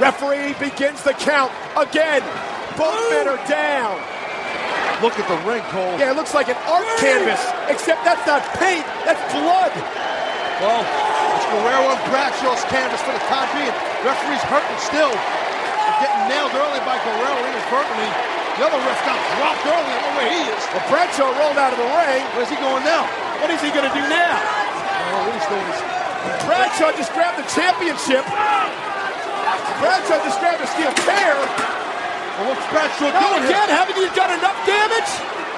Referee begins the count again. Both men are down. Look at the ring, Cole. Yeah, it looks like an art canvas, except that's not paint, that's blood. Well, it's Guerrero and Bradshaw's canvas for the time being. Referee's hurting still. They're getting nailed early by Guerrero inadvertently. The other ref got dropped early. I don't know where he is. Well, Bradshaw rolled out of the ring. Where's he going now? What is he going to do now? Oh, what he's doing is Bradshaw just grabbed the championship. Bradshaw just grabbed a steel chair. Well, what's Bradshaw No, doing again, here? haven't you done enough damage?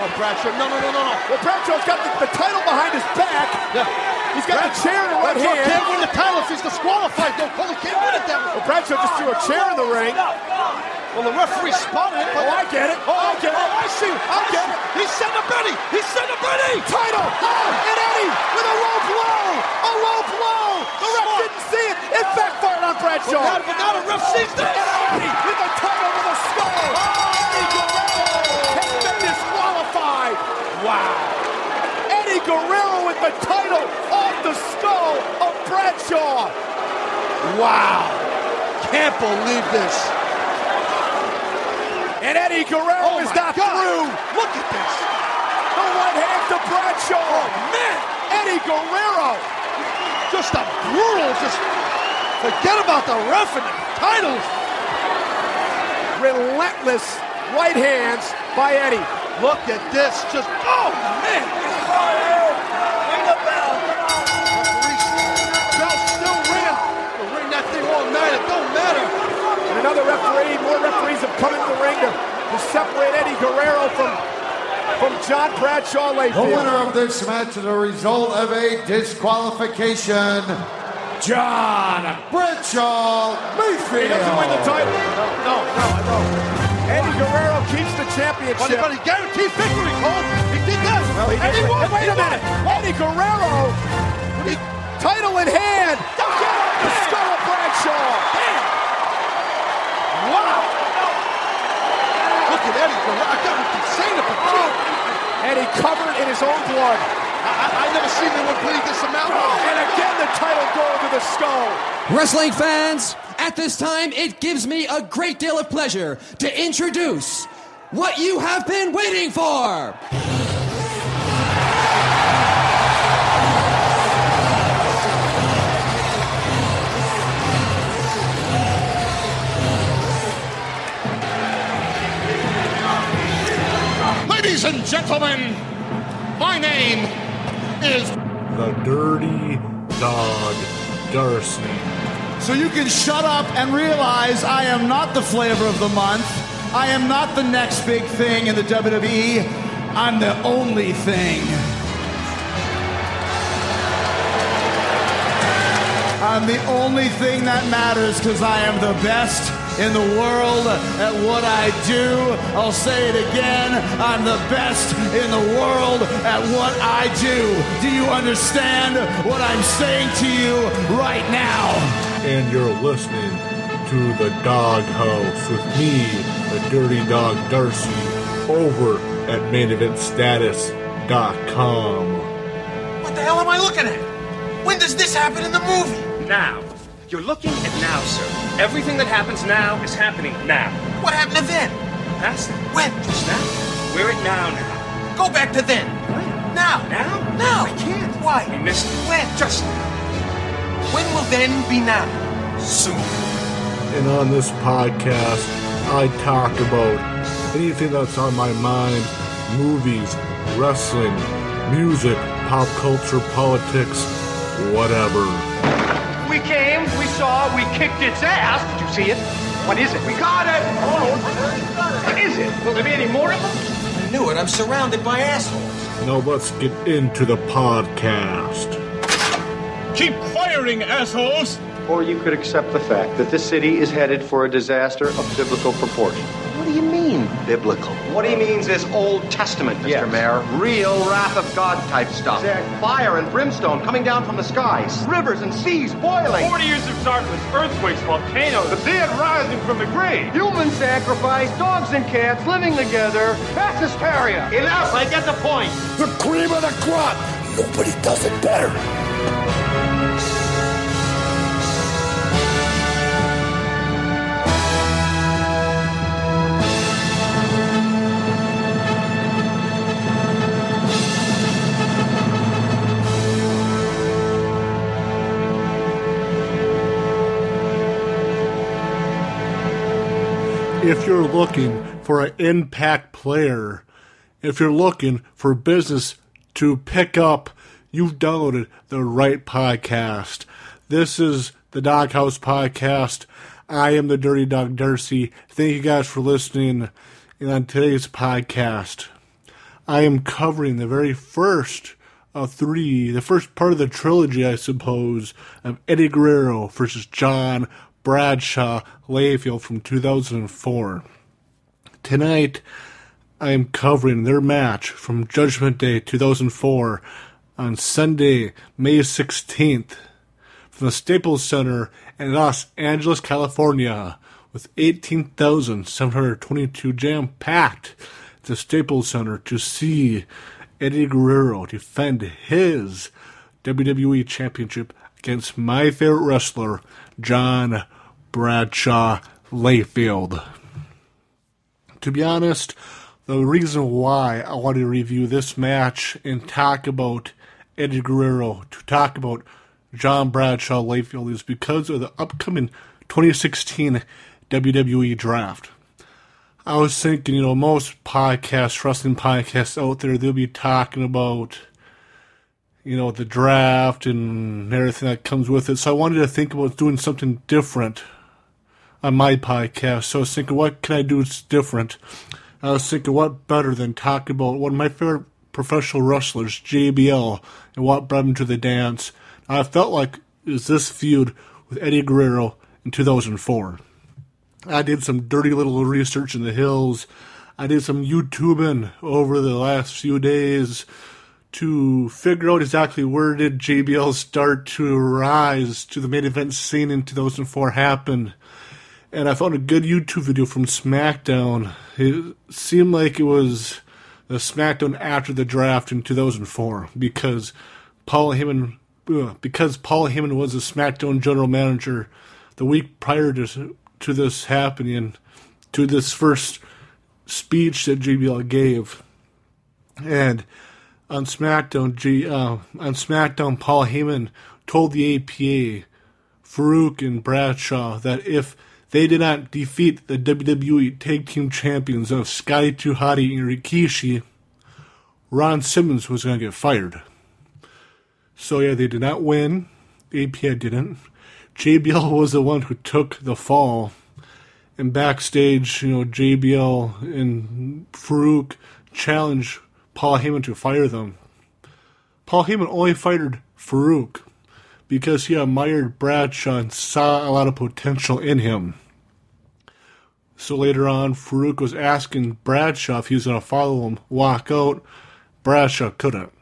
Oh, Bradshaw. No, no, no, no, no. Well, Bradshaw's got the, the title behind his back. Yeah. He's got the chair in one Bradshaw hand. can't win the title if he's disqualified, though. Cole, can't win it that way. Well, Bradshaw just threw a chair in the ring. Well, the referee spotted it, but... Oh, I get it. Oh, I get it. Oh, I see. I get it. He's setting a Betty. He's setting a Betty. Title! Oh, and Eddie with a low blow! A low blow! The ref didn't see it. It backfired on Bradshaw. now, but now the ref sees this. Eddie with the title with a skull. Eddie Guerrero has been disqualified. Wow. Eddie Guerrero with the title off the skull of Bradshaw. Wow. Can't believe this. And Eddie Guerrero Oh, is not God. through. Look at this. The right hand to Bradshaw. Oh, man. Eddie Guerrero. Just a brutal, just forget about the ref and the titles. Relentless right hands by Eddie. Look at this. Just, oh, man. Referee's bell's still ringing. Ring that thing all night. It don't matter. And another referee, more referees have come into the ring to, to separate Eddie Guerrero from, from John Bradshaw Layfield. The winner of this match is a result of a disqualification. John Bradshaw Layfield. He doesn't win the title. No, no, no, no. Eddie Guerrero keeps the championship. but he guaranteed victory, Cole. He did that. Well, he and he did- won. Wait a minute. Eddie Guerrero, He- title in hand. Get on the skull of Bradshaw. Wow. Look at Eddie Guerrero. I got to keep saying it, but gee, Eddie covered in his own blood. I, I, I never seen anyone bleed this amount. And again, the title goal to the skull. Wrestling fans, at this time, it gives me a great deal of pleasure to introduce what you have been waiting for. Ladies and gentlemen, my name is The Dirty Dog Darcy. So you can shut up and realize I am not the flavor of the month. I am not the next big thing in the WWE. I'm the only thing. I'm the only thing that matters because I am the best in the world at what I do. I'll say it again. I'm the best in the world at what I do. Do you understand what I'm saying to you right now? And you're listening to The Dog House with me, the Dirty Dog Darcy, over at MainEventStatus.com. What the hell am I looking at? When does this happen in the movie? Now. You're looking at now, sir. Everything that happens now is happening now. What happened to then? Past it. When? Just now. We're at now now. Go back to then. Now. Now? Now. I can't. Why? We missed it. When? Just now. When will then be now? Soon. And on this podcast, I talk about anything that's on my mind movies, wrestling, music, pop culture, politics, whatever. We came, we saw, we kicked its ass. Did you see it? What is it? We got it. Oh, what is it? Will there be any more of them? I knew it. I'm surrounded by assholes. Now let's get into the podcast. Keep firing, assholes! Or you could accept the fact that this city is headed for a disaster of biblical proportion. What do you mean, biblical? What he means is Old Testament, Mr. Mayor. Real wrath of God type stuff. Fire and brimstone coming down from the skies. Rivers and seas boiling. 40 years of darkness, earthquakes, volcanoes, the dead rising from the grave. Human sacrifice, dogs and cats living together, mass hysteria. Enough, I get the point. The cream of the crop. Nobody does it better. If you're looking for an impact player, if you're looking for business to pick up, you've downloaded the right podcast. This is the Doghouse Podcast. I am the Dirty Dog Darcy. Thank you guys for listening. And on today's podcast, I am covering the very first of three, the first part of the trilogy, I suppose, of Eddie Guerrero versus John Bradshaw Layfield from 2004. Tonight, I am covering their match from Judgment Day 2004 on Sunday, May 16th, from the Staples Center in Los Angeles, California, with 18,722 jam packed at the Staples Center to see Eddie Guerrero defend his WWE Championship against my favorite wrestler, John Bradshaw Layfield. To be honest, the reason why I wanted to review this match and talk about Eddie Guerrero, to talk about John Bradshaw Layfield, is because of the upcoming 2016 WWE Draft. I was thinking, you know, most podcasts, wrestling podcasts out there, they'll be talking about, you know, the draft and everything that comes with it. So I wanted to think about doing something different on my podcast. So I was thinking, what can I do that's different? I was thinking, what better than talk about one of my favorite professional wrestlers, JBL, and what brought him to the dance. I felt like is this feud with Eddie Guerrero in 2004. I did some dirty little research in the hills. I did some YouTubing over the last few days to figure out exactly where did JBL start to rise to the main event scene in 2004 happened. And I found a good YouTube video from SmackDown. It seemed like it was the SmackDown after the draft in 2004 because Paul Heyman uh, because Paul Heyman was the SmackDown general manager the week prior to to this happening, to this first speech that JBL gave, and on SmackDown, G, uh, on SmackDown, Paul Heyman told the APA, Farouk and Bradshaw that if they did not defeat the WWE Tag Team Champions of 2 Hotty and Rikishi, Ron Simmons was going to get fired. So yeah, they did not win. APA didn't. JBL was the one who took the fall. And backstage, you know, JBL and Farouk challenged Paul Heyman to fire them. Paul Heyman only fired Farouk because he admired Bradshaw and saw a lot of potential in him. So later on, Farouk was asking Bradshaw if he was going to follow him, walk out. Bradshaw couldn't.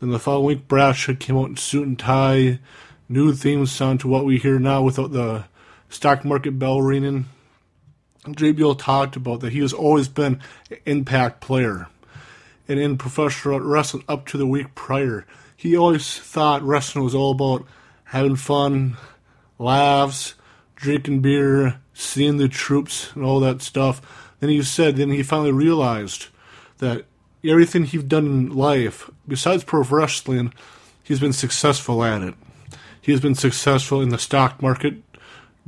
Then the following week, Bradshaw came out in suit and tie, new theme song to what we hear now without the stock market bell ringing. JBL talked about that he has always been an impact player. And in professional wrestling up to the week prior, he always thought wrestling was all about having fun, laughs, drinking beer, seeing the troops, and all that stuff. Then he said, then he finally realized that everything he's done in life, besides pro wrestling, he's been successful at it. He has been successful in the stock market.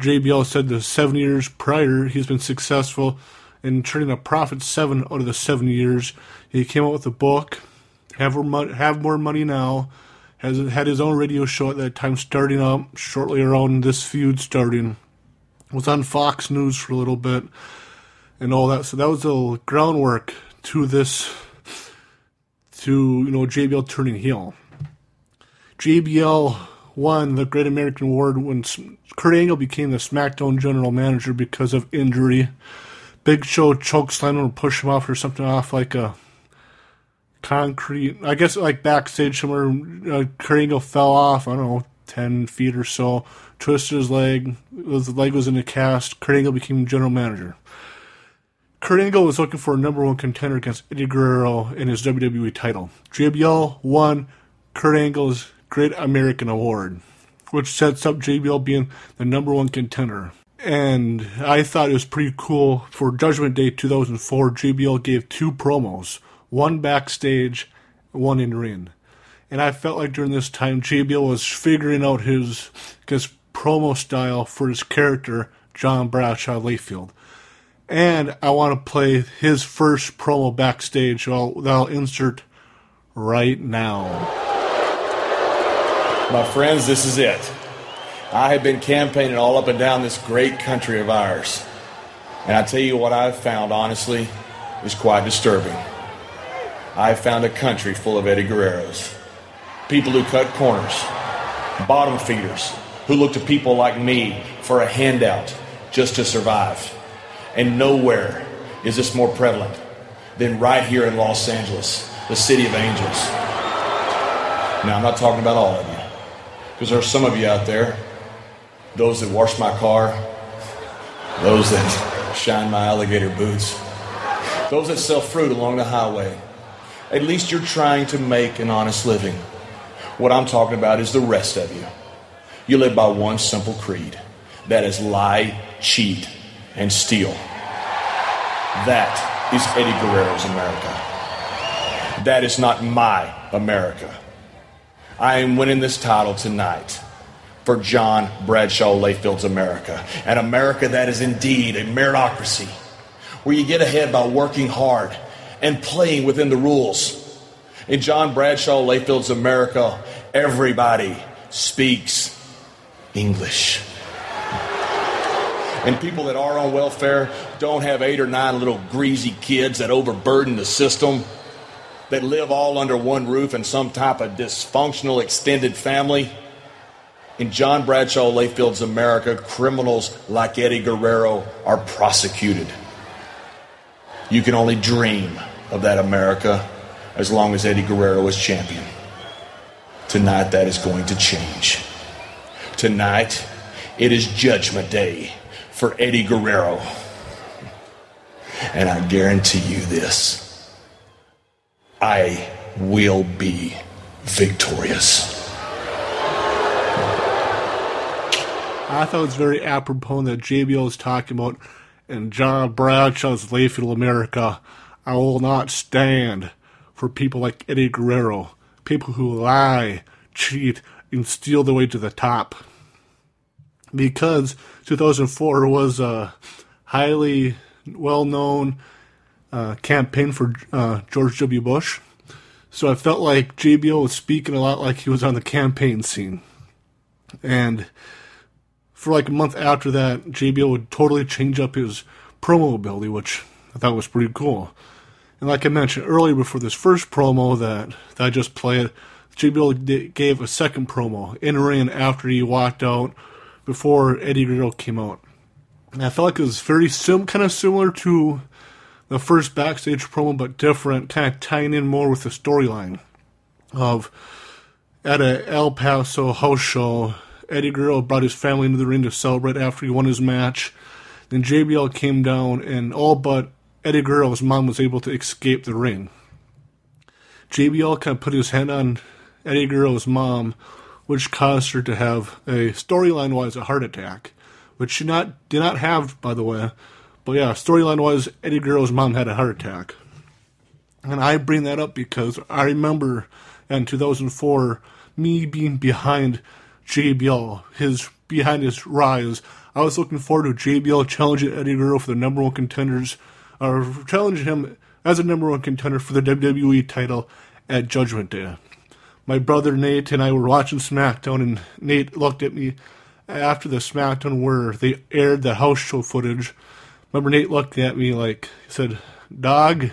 JBL said the seven years prior, he's been successful in turning a profit seven out of the seven years. He came out with a book, have more, have more money now. Has had his own radio show at that time, starting up shortly around this feud starting. Was on Fox News for a little bit, and all that. So that was the groundwork to this, to you know JBL turning heel. JBL won the Great American Award when Kurt Angle became the SmackDown general manager because of injury. Big Show chokeslam or push him off or something off like a concrete. I guess like backstage somewhere, uh, Kurt Angle fell off. I don't know, ten feet or so. Twisted his leg. His leg was in a cast. Kurt Angle became general manager. Kurt Angle was looking for a number one contender against Eddie Guerrero in his WWE title. JBL won Kurt Angle's Great American Award, which sets up JBL being the number one contender. And I thought it was pretty cool for Judgment Day 2004. JBL gave two promos, one backstage, one in ring. And I felt like during this time, JBL was figuring out his, his promo style for his character, John Bradshaw Layfield. And I want to play his first promo backstage I'll, that I'll insert right now. My friends, this is it. I have been campaigning all up and down this great country of ours. And I tell you what I've found, honestly, is quite disturbing. I've found a country full of Eddie Guerreros. People who cut corners, bottom feeders, who look to people like me for a handout just to survive. And nowhere is this more prevalent than right here in Los Angeles, the city of angels. Now, I'm not talking about all of you, because there are some of you out there, those that wash my car, those that shine my alligator boots, those that sell fruit along the highway. At least you're trying to make an honest living. What I'm talking about is the rest of you. You live by one simple creed that is lie, cheat, and steal. That is Eddie Guerrero's America. That is not my America. I am winning this title tonight for John Bradshaw Layfield's America. An America that is indeed a meritocracy, where you get ahead by working hard and playing within the rules. In John Bradshaw Layfield's America, everybody speaks English. And people that are on welfare don't have eight or nine little greasy kids that overburden the system, that live all under one roof in some type of dysfunctional extended family. In John Bradshaw Layfield's America, criminals like Eddie Guerrero are prosecuted. You can only dream of that America as long as Eddie Guerrero is champion. Tonight, that is going to change. Tonight, it is Judgment Day for Eddie Guerrero. And I guarantee you this I will be victorious. I thought it was very apropos that JBL was talking about in John Bradshaw's Layfield America. I will not stand for people like Eddie Guerrero, people who lie, cheat, and steal their way to the top. Because 2004 was a highly well known uh, campaign for uh, George W. Bush. So I felt like JBL was speaking a lot like he was on the campaign scene. And for like a month after that, JBL would totally change up his promo ability, which I thought was pretty cool. And like I mentioned earlier, before this first promo that, that I just played, JBL gave a second promo in ring after he walked out before Eddie Guerrero came out. And I felt like it was very sim, kind of similar to the first backstage promo, but different, kind of tying in more with the storyline of at a El Paso house show. Eddie Guerrero brought his family into the ring to celebrate after he won his match. Then JBL came down, and all but Eddie Guerrero's mom was able to escape the ring. JBL kind of put his hand on Eddie Guerrero's mom, which caused her to have a storyline wise a heart attack, which she not did not have, by the way. But yeah, storyline wise, Eddie Guerrero's mom had a heart attack, and I bring that up because I remember in 2004 me being behind JBL, his behind his rise. I was looking forward to JBL challenging Eddie Guerrero for the number one contenders, or challenging him as a number one contender for the WWE title at Judgment Day my brother Nate and I were watching SmackDown, and Nate looked at me after the SmackDown where they aired the house show footage. Remember, Nate looked at me like, he said, Dog,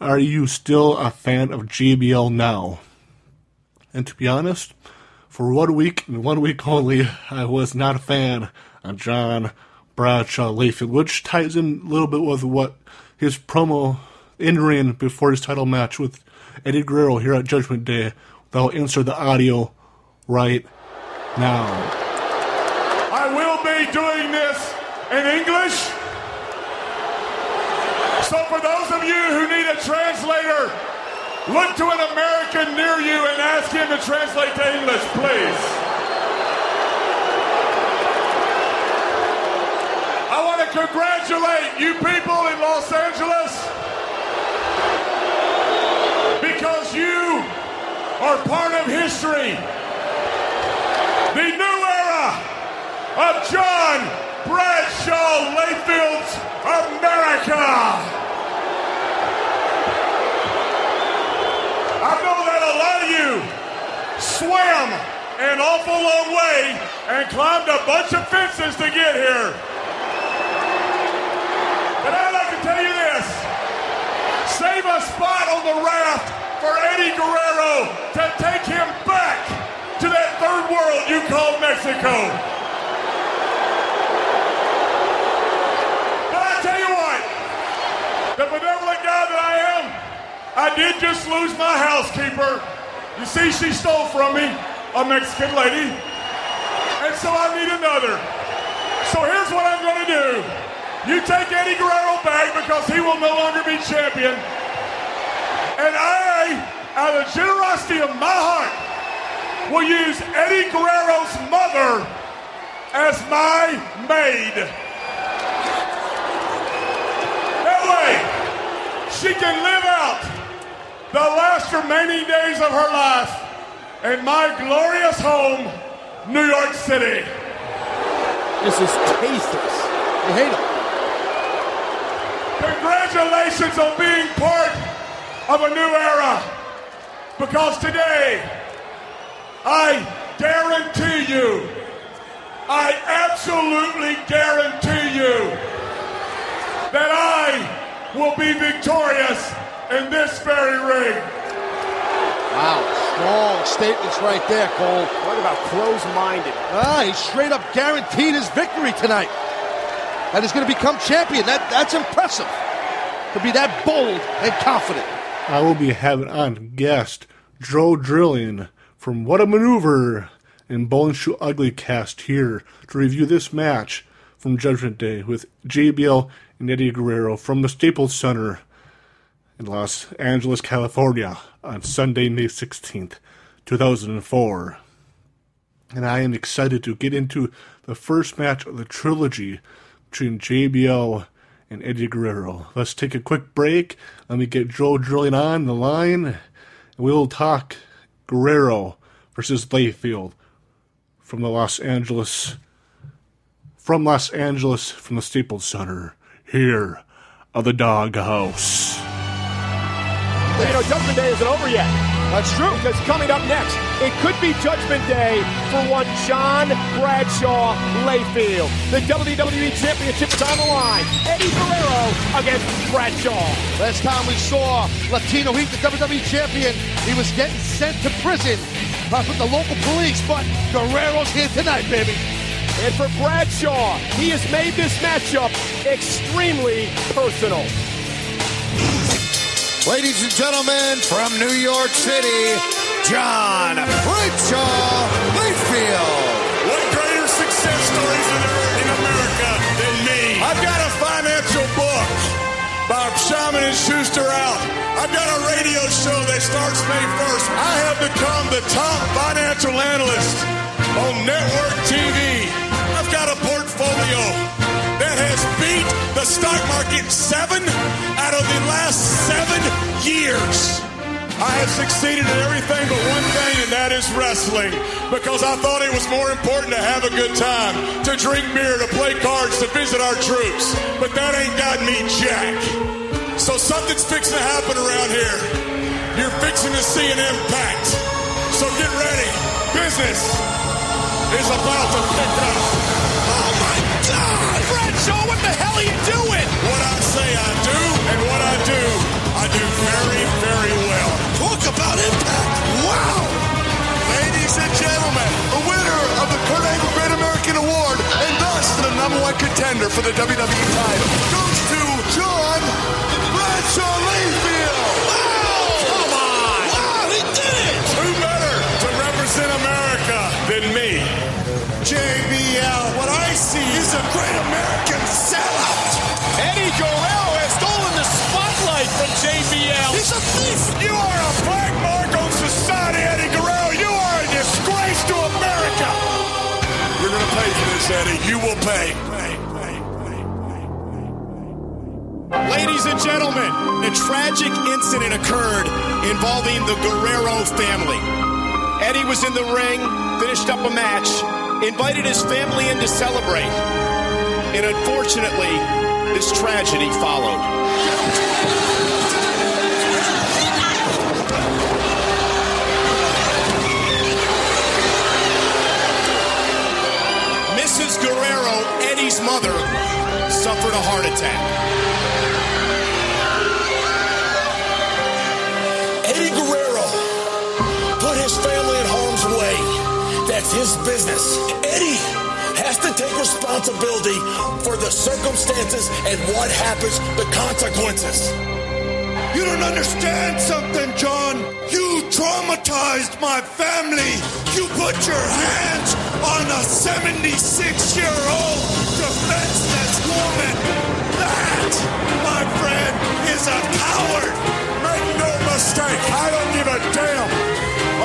are you still a fan of JBL now? And to be honest, for one week and one week only, I was not a fan of John Bradshaw Layfield, which ties in a little bit with what his promo in ring before his title match with Eddie Guerrero here at Judgment Day. They'll insert the audio right now. I will be doing this in English. So, for those of you who need a translator, look to an American near you and ask him to translate to English, please. I want to congratulate you people in Los Angeles because you are part of history. The new era of John Bradshaw Layfield's America. A lot of you swam an awful long way and climbed a bunch of fences to get here. But I'd like to tell you this save a spot on the raft for Eddie Guerrero to take him back to that third world you call Mexico. But I tell you what, the benevolent guy that I am, I did just lose my housekeeper. You see, she stole from me, a Mexican lady. And so I need another. So here's what I'm going to do. You take Eddie Guerrero back because he will no longer be champion. And I, out of the generosity of my heart, will use Eddie Guerrero's mother as my maid. That way, she can live out the last remaining days of her life in my glorious home, New York City. This is tasteless. I hate it. Congratulations on being part of a new era. Because today, I guarantee you, I absolutely guarantee you that I will be victorious in this very ring. Wow, strong statements right there, Cole. What about close-minded? Ah, he straight up guaranteed his victory tonight. And he's going to become champion. That that's impressive. To be that bold and confident. I will be having on guest Joe Drilling from What a Maneuver and Bowling Shoe Ugly cast here to review this match from Judgment Day with JBL and Eddie Guerrero from the Staples Center in Los Angeles, California on Sunday, May 16th, 2004. And I am excited to get into the first match of the trilogy between JBL and Eddie Guerrero. Let's take a quick break. Let me get Joe Drilling on the line, and we'll talk Guerrero versus Layfield from the Los Angeles from Los Angeles from the Staples Center here of the You know, Judgment Day isn't over yet. That's true. Because coming up next, it could be Judgment Day for one John Bradshaw Layfield. The WWE Championship is on the line. Eddie Guerrero against Bradshaw. Last time we saw Latino Heat, the WWE champion, he was getting sent to prison with the local police, but Guerrero's here tonight, baby. And for Bradshaw, he has made this matchup extremely personal. Ladies and gentlemen, from New York City, John Bradshaw Layfield. What greater success stories are there in America than me? I've got a financial book by Simon and Schuster out. I've got a radio show that starts May 1st. I have become the top financial analyst on network TV. I've got a portfolio has beat the stock market seven out of the last seven years. I have succeeded in everything but one thing, and that is wrestling. Because I thought it was more important to have a good time, to drink beer, to play cards, to visit our troops. But that ain't got me jack. So something's fixing to happen around here. You're fixing to see an impact. So get ready. Business is about to pick up. My God! Bradshaw, what the hell are you doing? What I say I do, and what I do, I do very, very well. Talk about impact. Wow. Ladies and gentlemen, The winner of the Kurt Angle Great American Award and thus the number one contender for the WWE title goes to John Bradshaw Layfield. Wow. Come on. Wow, he did it. who better to represent America than me? JBL, what I see is a great American Guerrero has stolen the spotlight from JBL. He's a thief. You are a black mark on society, Eddie Guerrero. You are a disgrace to America. You're going to pay for this, Eddie. You will pay. Ladies and gentlemen, a tragic incident occurred involving the Guerrero family. Eddie was in the ring, finished up a match, invited his family in to celebrate. And unfortunately, this tragedy followed. Mrs. Guerrero, Eddie's mother, suffered a heart attack. Eddie Guerrero put his family in harm's way. That's his business. Eddie has to take responsibility for the circumstances and what happens, the consequences. You don't understand something, John. You traumatized my family. You put your hands on a 76 year old defenseless woman. That, my friend, is a coward. Make no mistake, I don't give a damn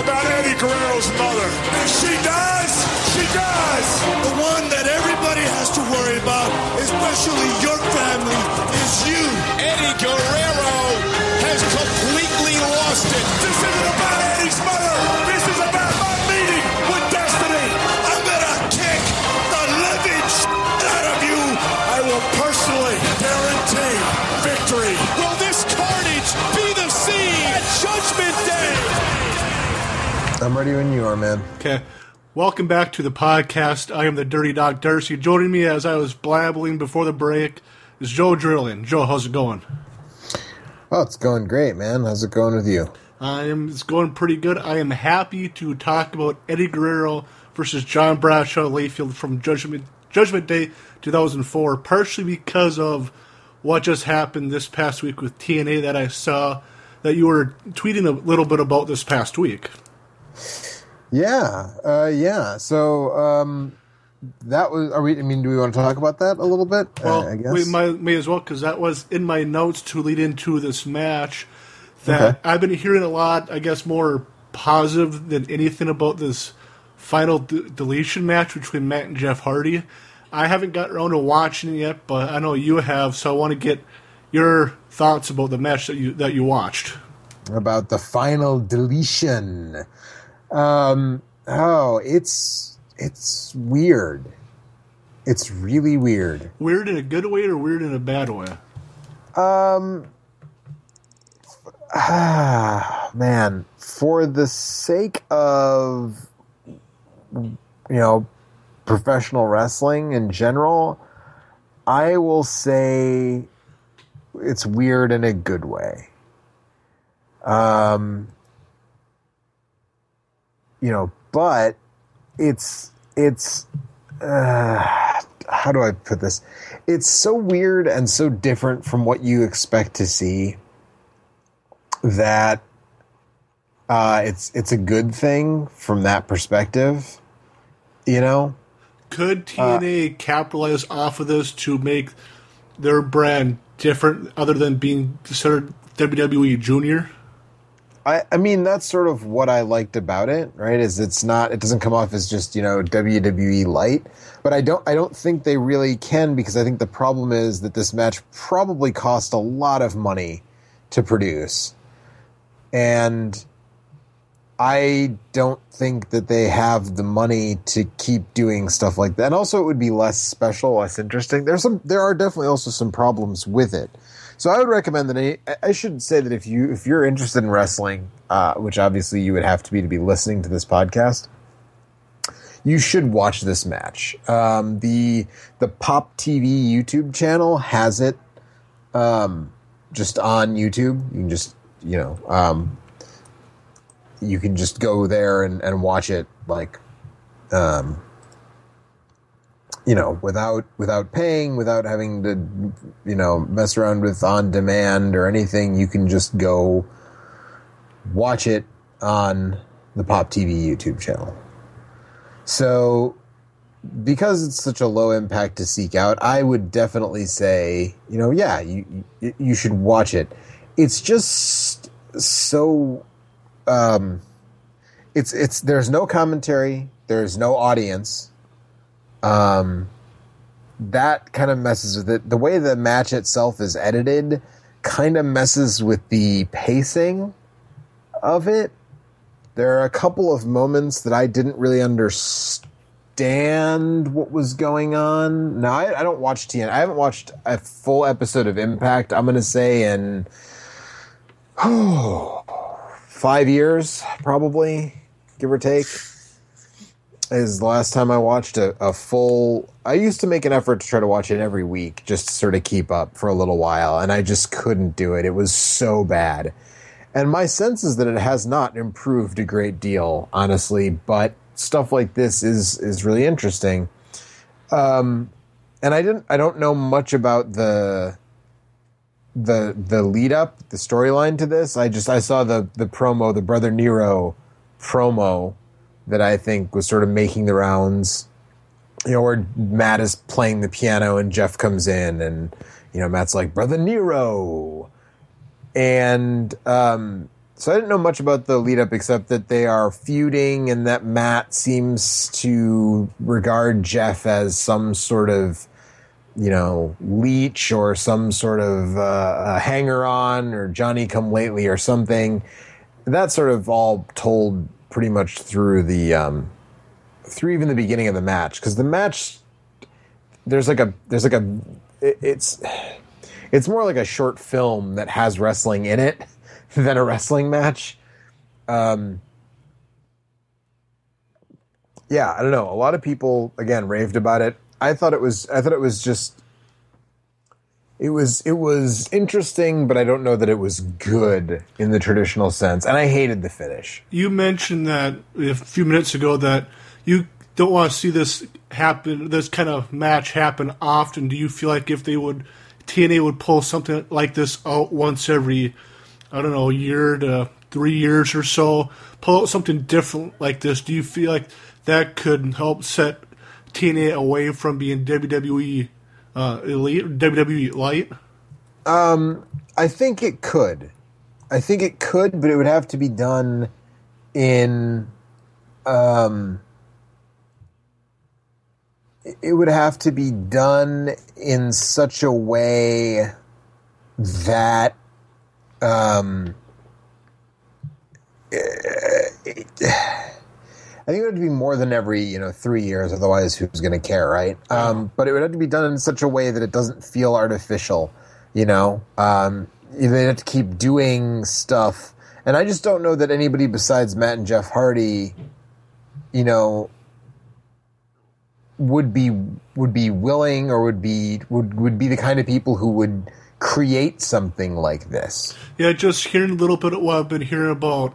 about Eddie Guerrero's mother. If she dies, she dies. The one that everybody has to worry about, especially your family, is you. Eddie Guerrero has completely lost it. This isn't about Eddie's mother. This is about my meeting with destiny. I'm gonna kick the living shit out of you. I will personally guarantee victory. Will this carnage be the scene at Judgment Day? I'm ready when you are, man. Okay. Welcome back to the podcast. I am the Dirty Dog Darcy. Joining me as I was blabbling before the break is Joe Drilling. Joe, how's it going? Oh, it's going great, man. How's it going with you? I am. It's going pretty good. I am happy to talk about Eddie Guerrero versus John Bradshaw Layfield from Judgment Judgment Day 2004, partially because of what just happened this past week with TNA that I saw that you were tweeting a little bit about this past week. Yeah, uh, yeah. So um, that was. Are we? I mean, do we want to talk about that a little bit? Well, uh, I guess we might, may as well because that was in my notes to lead into this match. That Okay. I've been hearing a lot. I guess more positive than anything about this final d- deletion match between Matt and Jeff Hardy. I haven't got around to watching it yet, but I know you have, so I want to get your thoughts about the match that you that you watched. about the final deletion. Um, oh, it's it's weird. It's really weird. Weird in a good way or weird in a bad way? Um, ah, man, for the sake of you know professional wrestling in general, I will say it's weird in a good way. Um, you know, but it's it's uh, how do I put this? It's so weird and so different from what you expect to see that uh, it's it's a good thing from that perspective. You know, Could TNA capitalize off of this to make their brand different, other than being considered WWE Junior? I, I mean that's sort of what I liked about it, right? Is it's not it doesn't come off as just you know WWE light, but I don't I don't think they really can because I think the problem is that this match probably cost a lot of money to produce, and I don't think that they have the money to keep doing stuff like that. And also, it would be less special, less interesting. There's some there are definitely also some problems with it. So I would recommend that I should say that if you if you're interested in wrestling, uh, which obviously you would have to be to be listening to this podcast, you should watch this match. Um, the the Pop TV YouTube channel has it um, just on YouTube. You can just you know um, you can just go there and, and watch it like um, you know without without paying without having to you know mess around with on demand or anything you can just go watch it on the pop tv youtube channel. So because it's such a low impact to seek out i would definitely say you know yeah you you, should watch it. It's just so um it's it's there's no commentary there's no audience um, that kind of messes with it. The way the match itself is edited kind of messes with the pacing of it. There are a couple of moments that I didn't really understand what was going on. No, I, I don't watch TN. I haven't watched a full episode of Impact. I'm going to say in oh, five years, probably, give or take. Is the last time I watched a, a full. I used to make an effort to try to watch it every week just to sort of keep up for a little while, and I just couldn't do it. It was so bad. And my sense is that it has not improved a great deal, honestly, but stuff like this is is really interesting. Um, and I didn't I don't know much about the the the lead up, the storyline to this. I just I saw the the promo, the Brother Nero promo that I think was sort of making the rounds. You know, where Matt is playing the piano and Jeff comes in and you know, Matt's like, Brother Nero and um, so I didn't know much about the lead up except that they are feuding and that Matt seems to regard Jeff as some sort of you know leech or some sort of uh, hanger on or Johnny come lately or something. That sort of all told pretty much through the um, through even the beginning of the match because the match there's like a there's like a it, it's it's more like a short film that has wrestling in it than a wrestling match. Um, yeah, I don't know. A lot of people again raved about it. I thought it was I thought it was just it was it was interesting, but I don't know that it was good in the traditional sense. And I hated the finish. You mentioned that a few minutes ago that you don't want to see this happen, this kind of match happen often. Do you feel like if they would TNA would pull something like this out once every, I don't know, year to three years or so, pull out something different like this, do you feel like that could help set TNA away from being WWE uh, elite, WWE light? Um, I think it could. I think it could, but it would have to be done in. Um, it would have to be done in such a way that um, it, I think it would be more than every you know three years. Otherwise, who's going to care, right? Um, but it would have to be done in such a way that it doesn't feel artificial. You know, um, they have to keep doing stuff, and I just don't know that anybody besides Matt and Jeff Hardy, you know, would be would be willing or would be would would be the kind of people who would create something like this. Yeah, just hearing a little bit of what I've been hearing about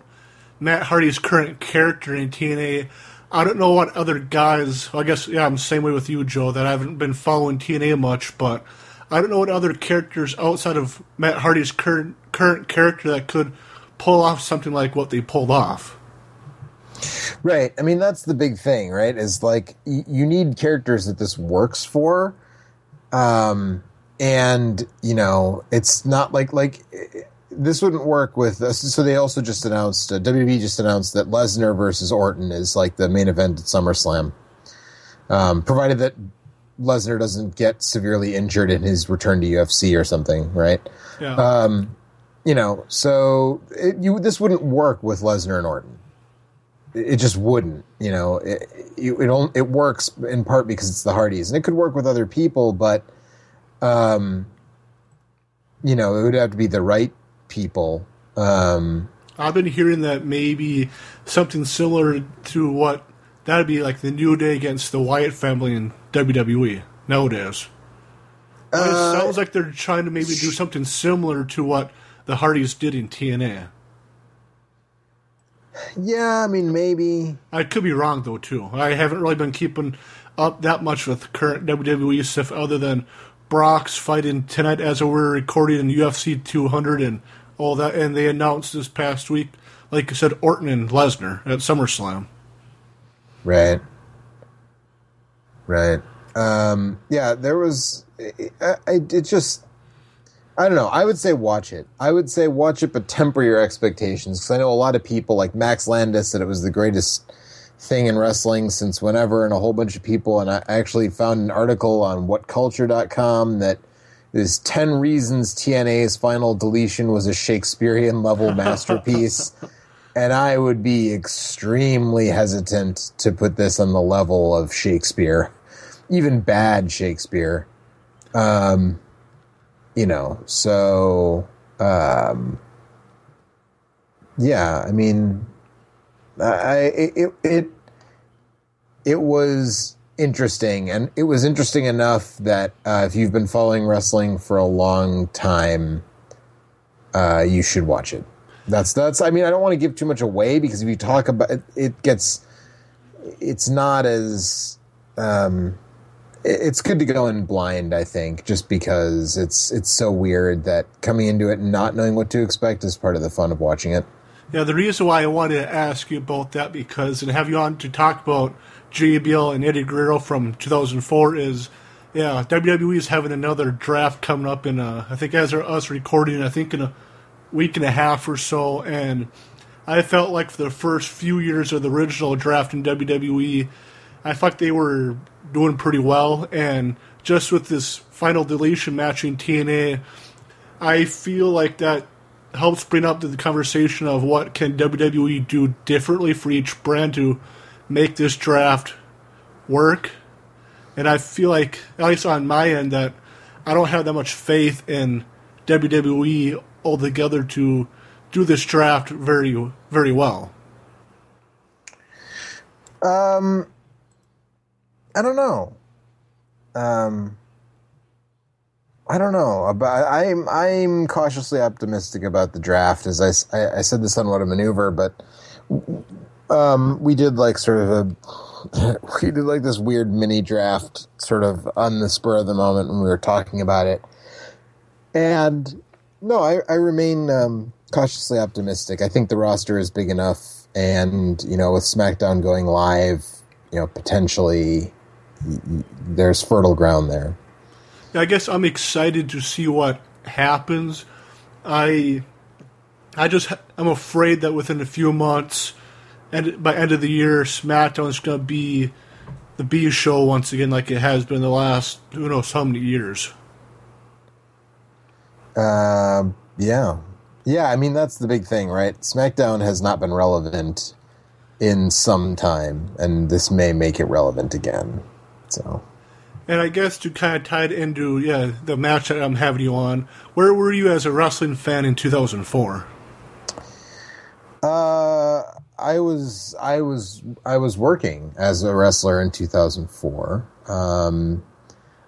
Matt Hardy's current character in TNA. I don't know what other guys. I guess yeah, I'm the same way with you, Joe. That I haven't been following TNA much, but I don't know what other characters outside of Matt Hardy's current current character that could pull off something like what they pulled off. Right. I mean, that's the big thing, right? Is like y- you need characters that this works for. Um, and you know, it's not like like this wouldn't work with. Uh, so they also just announced uh, WWE just announced that Lesnar versus Orton is like the main event at SummerSlam, um, provided that Lesnar doesn't get severely injured in his return to UFC or something, right? Yeah. Um, you know, so it, you this wouldn't work with Lesnar and Orton it just wouldn't. You know, it it, it, it works in part because it's the Hardys, and it could work with other people, but um, you know, it would have to be the right people. Um, I've been hearing that maybe something similar to what that'd be like the New Day against the Wyatt family in WWE nowadays. Uh, it sounds like they're trying to maybe do something similar to what the Hardys did in TNA. Yeah, I mean maybe. I could be wrong though too. I haven't really been keeping up that much with current WWE stuff other than Brock's fighting tonight as we're recording in UFC 200 and all that. And they announced this past week, like I said, Orton and Lesnar at SummerSlam. Right. Right. Um, yeah, there was. I, I, it just I don't know. I would say watch it. I would say watch it, but temper your expectations because I know a lot of people, like Max Landis, said it was the greatest thing in wrestling since whenever, and a whole bunch of people. And I actually found an article on WhatCulture.com that is 10 reasons TNA's final deletion was a Shakespearean level masterpiece. and I would be extremely hesitant to put this on the level of Shakespeare, even bad Shakespeare. Um, you know, so um, yeah, I mean, I it it it was interesting, and it was interesting enough that uh, if you've been following wrestling for a long time, uh, you should watch it. That's that's. I mean, I don't want to give too much away because if you talk about it, it gets, it's not as. Um, it- it's good to go in blind, I think, just because it's it's so weird that coming into it and not knowing what to expect is part of the fun of watching it. Yeah, the reason why I wanted to ask you about that because and have you on to talk about JBL and Eddie Guerrero from 2004 is yeah WWE is having another draft coming up in uh, I think as are us recording I think in a week and a half or so. And I felt like for the first few years of the original draft in WWE I thought they were doing pretty well. And just with this final deletion match in TNA I feel like that helps bring up the conversation of what can WWE do differently for each brand to make this draft work. And I feel like, at least on my end, that I don't have that much faith in WWE altogether to do this draft very, very well. Um, I don't know. Um, I don't know. About I'm I'm cautiously optimistic about the draft. As I I said this on what a maneuver, but um, we did like sort of a we did like this weird mini draft, sort of on the spur of the moment when we were talking about it. And no, I, I remain um, cautiously optimistic. I think the roster is big enough, and you know, with SmackDown going live, you know, potentially there's fertile ground there. I guess I'm excited to see what happens. I I just I'm afraid that within a few months and by end of the year SmackDown is going to be the B show once again like it has been the last who knows how many years. Um, yeah, yeah. I mean, that's the big thing, right? SmackDown has not been relevant in some time, and this may make it relevant again. So, And I guess to kind of tie it into yeah the match that I'm having you on, where were you as a wrestling fan in 2004? I was, I was, I was working as a wrestler in 2004. Um,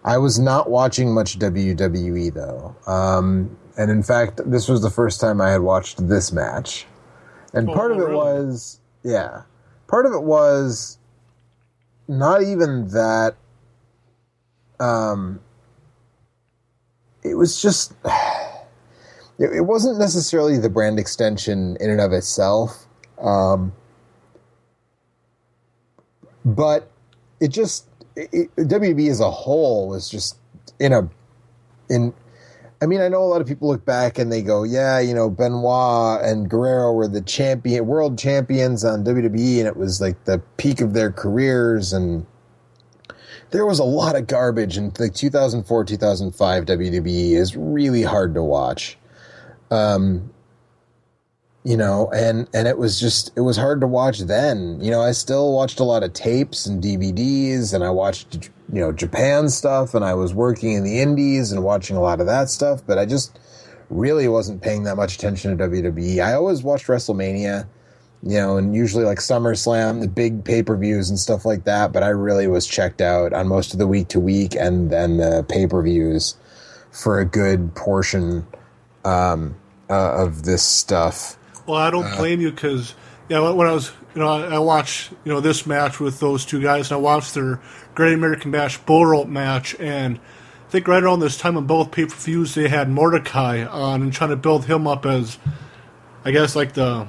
I was not watching much WWE though. Um, and in fact, this was the first time I had watched this match. And part of it was, yeah, part of it was not even that. Um, it was just, it, it wasn't necessarily the brand extension in and of itself. Um, but it just it, WB as a whole was just in a in. I mean, I know a lot of people look back and they go, "Yeah, you know, Benoit and Guerrero were the champion, world champions on WWE, and it was like the peak of their careers." And there was a lot of garbage in the 2004, 2005 WWE is really hard to watch. Um, you know and and it was just it was hard to watch then. You know i still watched a lot of tapes and dvds and i watched you know japan stuff and i was working in the indies and watching a lot of that stuff but i just really wasn't paying that much attention to wwe i always watched wrestlemania you know and usually like summerslam the big pay-per-views and stuff like that but i really was checked out on most of the week to week and then the pay-per-views for a good portion um, uh, of this stuff Well, I don't Uh, blame you because yeah, when when I was you know I, I watched you know this match with those two guys, and I watched their Great American Bash bull rope match, and I think right around this time on both pay per views they had Mordecai on and trying to build him up as, I guess like the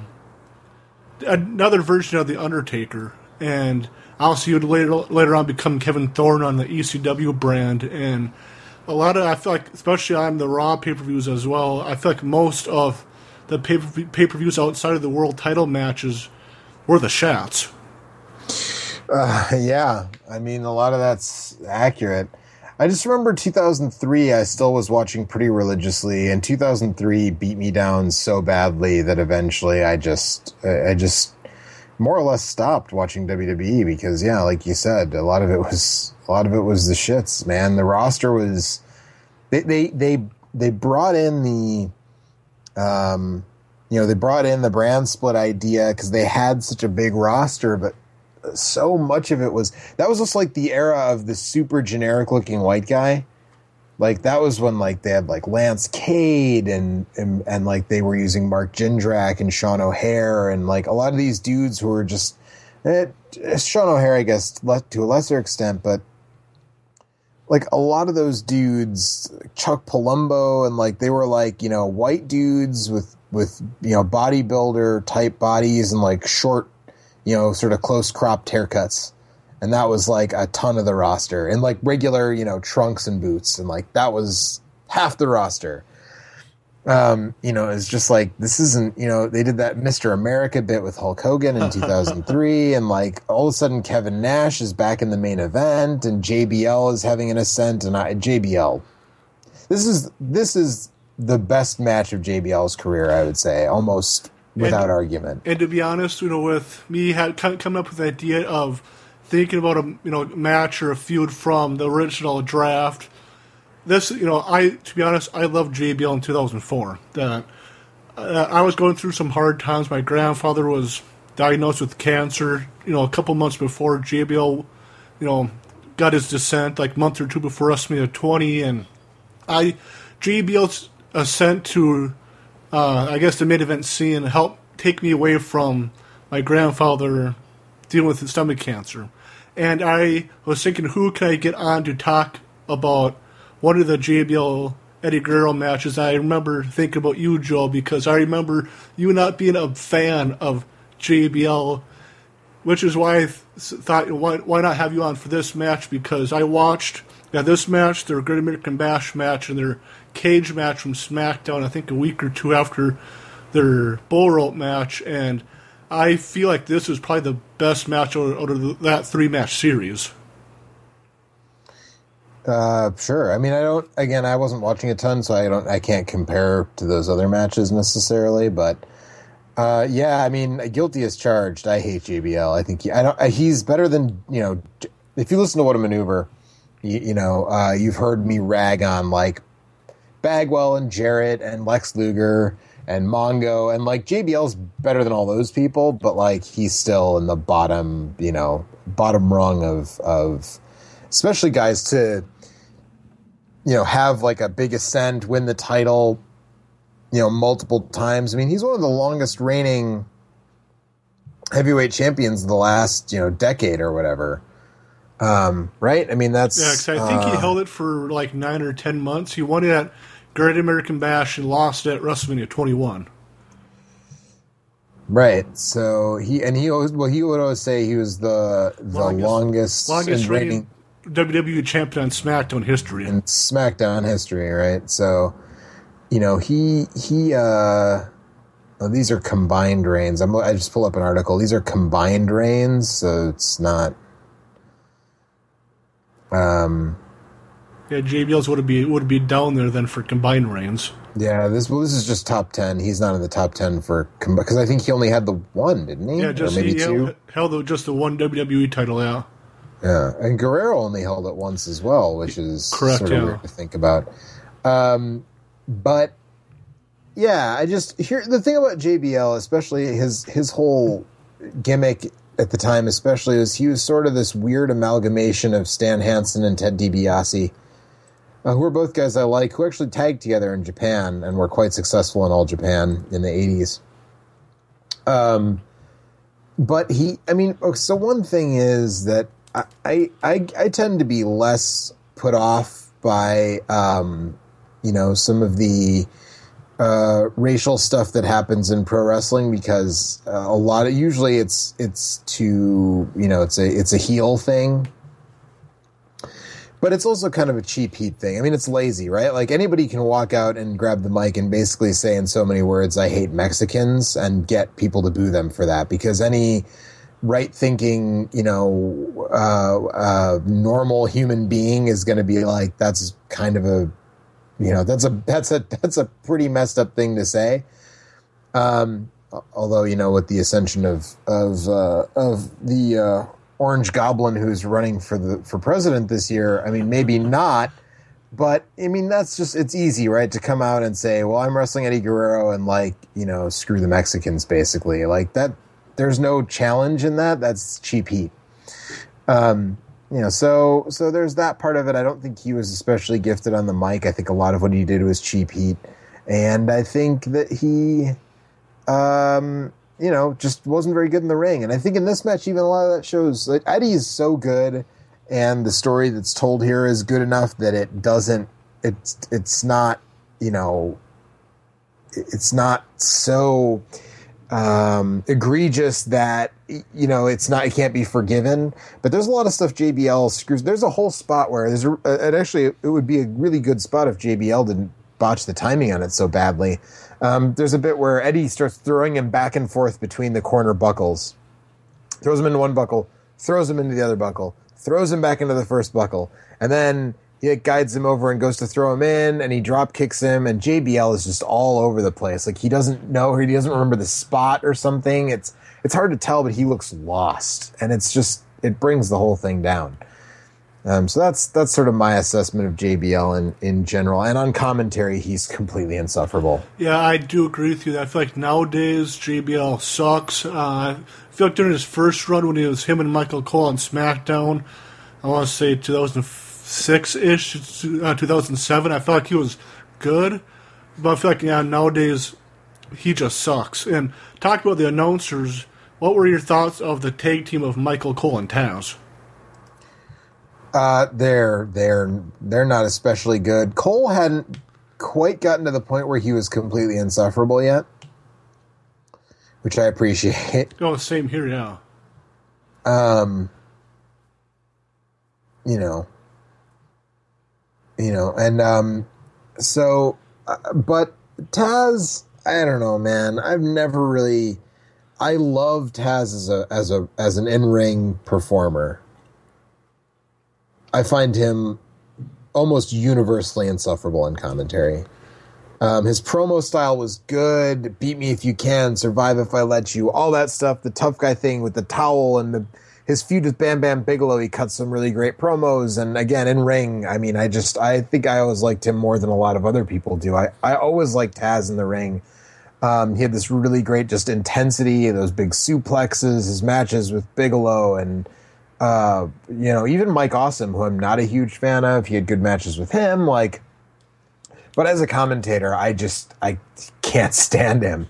another version of the Undertaker, and obviously he would later later on become Kevin Thorn on the ECW brand, and a lot of I feel like especially on the Raw pay per views as well. I feel like most of the pay per views outside of the world title matches were the shots. Uh, yeah, I mean a lot of that's accurate. I just remember 2003. I still was watching pretty religiously, and 2003 beat me down so badly that eventually I just, I just more or less stopped watching WWE because, yeah, like you said, a lot of it was, a lot of it was the shits. Man, the roster was, they, they, they, they brought in the, um, you know, they brought in the brand split idea because they had such a big roster, but so much of it was that was just like the era of the super generic looking white guy. Like that was when like they had like Lance Cade and and, and like they were using Mark Jindrak and Sean O'Haire and like a lot of these dudes who were just eh, Sean O'Haire, I guess, to a lesser extent, but like a lot of those dudes, Chuck Palumbo and like they were like you know white dudes with with you know bodybuilder type bodies and like short you know, sort of close cropped haircuts. And that was like a ton of the roster and like regular, you know, trunks and boots. And like that was half the roster. Um, you know, it's just like this isn't, you know, they did that Mr. America bit with Hulk Hogan in 2003 and like all of a sudden Kevin Nash is back in the main event and JBL is having an ascent and I, JBL. This is this is the best match of JBL's career, I would say, almost without and, argument. And to be honest, you know, with me had coming up with the idea of thinking about a you know match or a feud from the original draft. This, you know, I to be honest, I loved JBL in 2004. That uh, I was going through some hard times. My grandfather was diagnosed with cancer. You know, a couple months before JBL, you know, got his descent, like month or two before us WrestleMania 20, and I JBL's ascent to uh, I guess the main event scene helped take me away from my grandfather dealing with stomach cancer. And I was thinking, who can I get on to talk about one of the JBL Eddie Guerrero matches? I remember thinking about you, Joe, because I remember you not being a fan of JBL, which is why I th- thought, why, why not have you on for this match? Because I watched yeah, this match, their Great American Bash match, and their cage match from SmackDown, I think a week or two after their bull rope match, and I feel like this is probably the best match out of that three match series. Uh, sure. I mean, I don't. Again, I wasn't watching a ton, so I don't. I can't compare to those other matches necessarily. But uh, yeah, I mean, guilty as charged. I hate JBL. I think he, I don't. He's better than you know. If you listen to what a maneuver, you, you know, uh, you've heard me rag on like Bagwell and Jarrett and Lex Luger and Mongo and like JBL's better than all those people, but like he's still in the bottom, you know, bottom rung of of especially guys to you know have like a big ascent, win the title, you know, multiple times. I mean, he's one of the longest reigning heavyweight champions of the last, you know, decade or whatever. Um, right? I mean, that's yeah. Cause I think uh, he held it for like nine or ten months. He won it at Great American Bash and lost at WrestleMania 21. Right. So he and he always well he would always say he was the the longest, longest, longest reigning WWE champion on SmackDown history. In SmackDown history, right? So you know he he uh oh, these are combined reigns. I'm I just pull up an article. These are combined reigns, so it's not um yeah, JBL's would be would be down there then for combined reigns. Yeah, this well, this is just top ten. He's not in the top ten for because I think he only had the one, didn't he? Yeah, just or maybe he two. Held, held just the one WWE title. Yeah. Yeah, and Guerrero only held it once as well, which is Correct, sort of yeah. weird to think about. Um, but yeah, I just here the thing about JBL, especially his his whole gimmick at the time, especially is he was sort of this weird amalgamation of Stan Hansen and Ted DiBiase uh, who are both guys I like, who actually tagged together in Japan and were quite successful in All Japan in the 80s. Um, but he, I mean, so one thing is that I, I, I, tend to be less put off by, um, you know, some of the uh, racial stuff that happens in pro wrestling because uh, a lot of usually it's it's to you know it's a it's a heel thing but it's also kind of a cheap heat thing. I mean, it's lazy, right? Like anybody can walk out and grab the mic and basically say in so many words, "I hate Mexicans," and get people to boo them for that because any right thinking, you know, uh, uh, normal human being is going to be like, that's kind of a, you know, that's a that's a that's a pretty messed up thing to say. Um, although you know, with the ascension of of uh, of the uh, Orange Goblin who's running for the for president this year, I mean, maybe not. But I mean, that's just it's easy, right? To come out and say, "Well, I'm wrestling Eddie Guerrero," and like, you know, screw the Mexicans, basically. Like that. There's no challenge in that. That's cheap heat. Um, you know, so so there's that part of it. I don't think he was especially gifted on the mic. I think a lot of what he did was cheap heat, and I think that he, um, you know, just wasn't very good in the ring. And I think in this match, even a lot of that shows like Eddie is so good, and the story that's told here is good enough that it doesn't. It's it's not you know, it's not so um, egregious that you know it's not it can't be forgiven. But there's a lot of stuff JBL screws. There's a whole spot where there's a, it actually it would be a really good spot if JBL didn't botch the timing on it so badly. Um, there's a bit where Eddie starts throwing him back and forth between the corner buckles, throws him into one buckle, throws him into the other buckle, throws him back into the first buckle, and then he guides him over and goes to throw him in, and he drop kicks him, and JBL is just all over the place. Like he doesn't know, he doesn't remember the spot or something. It's it's hard to tell, but he looks lost, and it's just it brings the whole thing down. Um, so that's that's sort of my assessment of JBL in, in general. And on commentary, he's completely insufferable. Yeah, I do agree with you. I feel like nowadays JBL sucks. Uh, I feel like during his first run when it was him and Michael Cole on SmackDown, I want to say 2006 ish, uh, 2007. I felt like he was good, but I feel like yeah nowadays he just sucks. And talk about the announcers. What were your thoughts of the tag team of Michael Cole and Taz? Uh, they're they're they're not especially good. Cole hadn't quite gotten to the point where he was completely insufferable yet, which I appreciate. Oh, same here, yeah. Um, you know, you know, and um, so, uh, but Taz, I don't know, man. I've never really. I love Taz as a as a as an in ring performer. I find him almost universally insufferable in commentary. Um, his promo style was good. Beat me if you can, survive if I let you. All that stuff. The tough guy thing with the towel and the his feud with Bam Bam Bigelow. He cut some really great promos. And again, in ring, I mean, I just I think I always liked him more than a lot of other people do. I I always liked Taz in the ring. Um, he had this really great just intensity, those big suplexes, his matches with Bigelow, and uh, you know even Mike Awesome, who I'm not a huge fan of. He had good matches with him, like. But as a commentator, I just I can't stand him.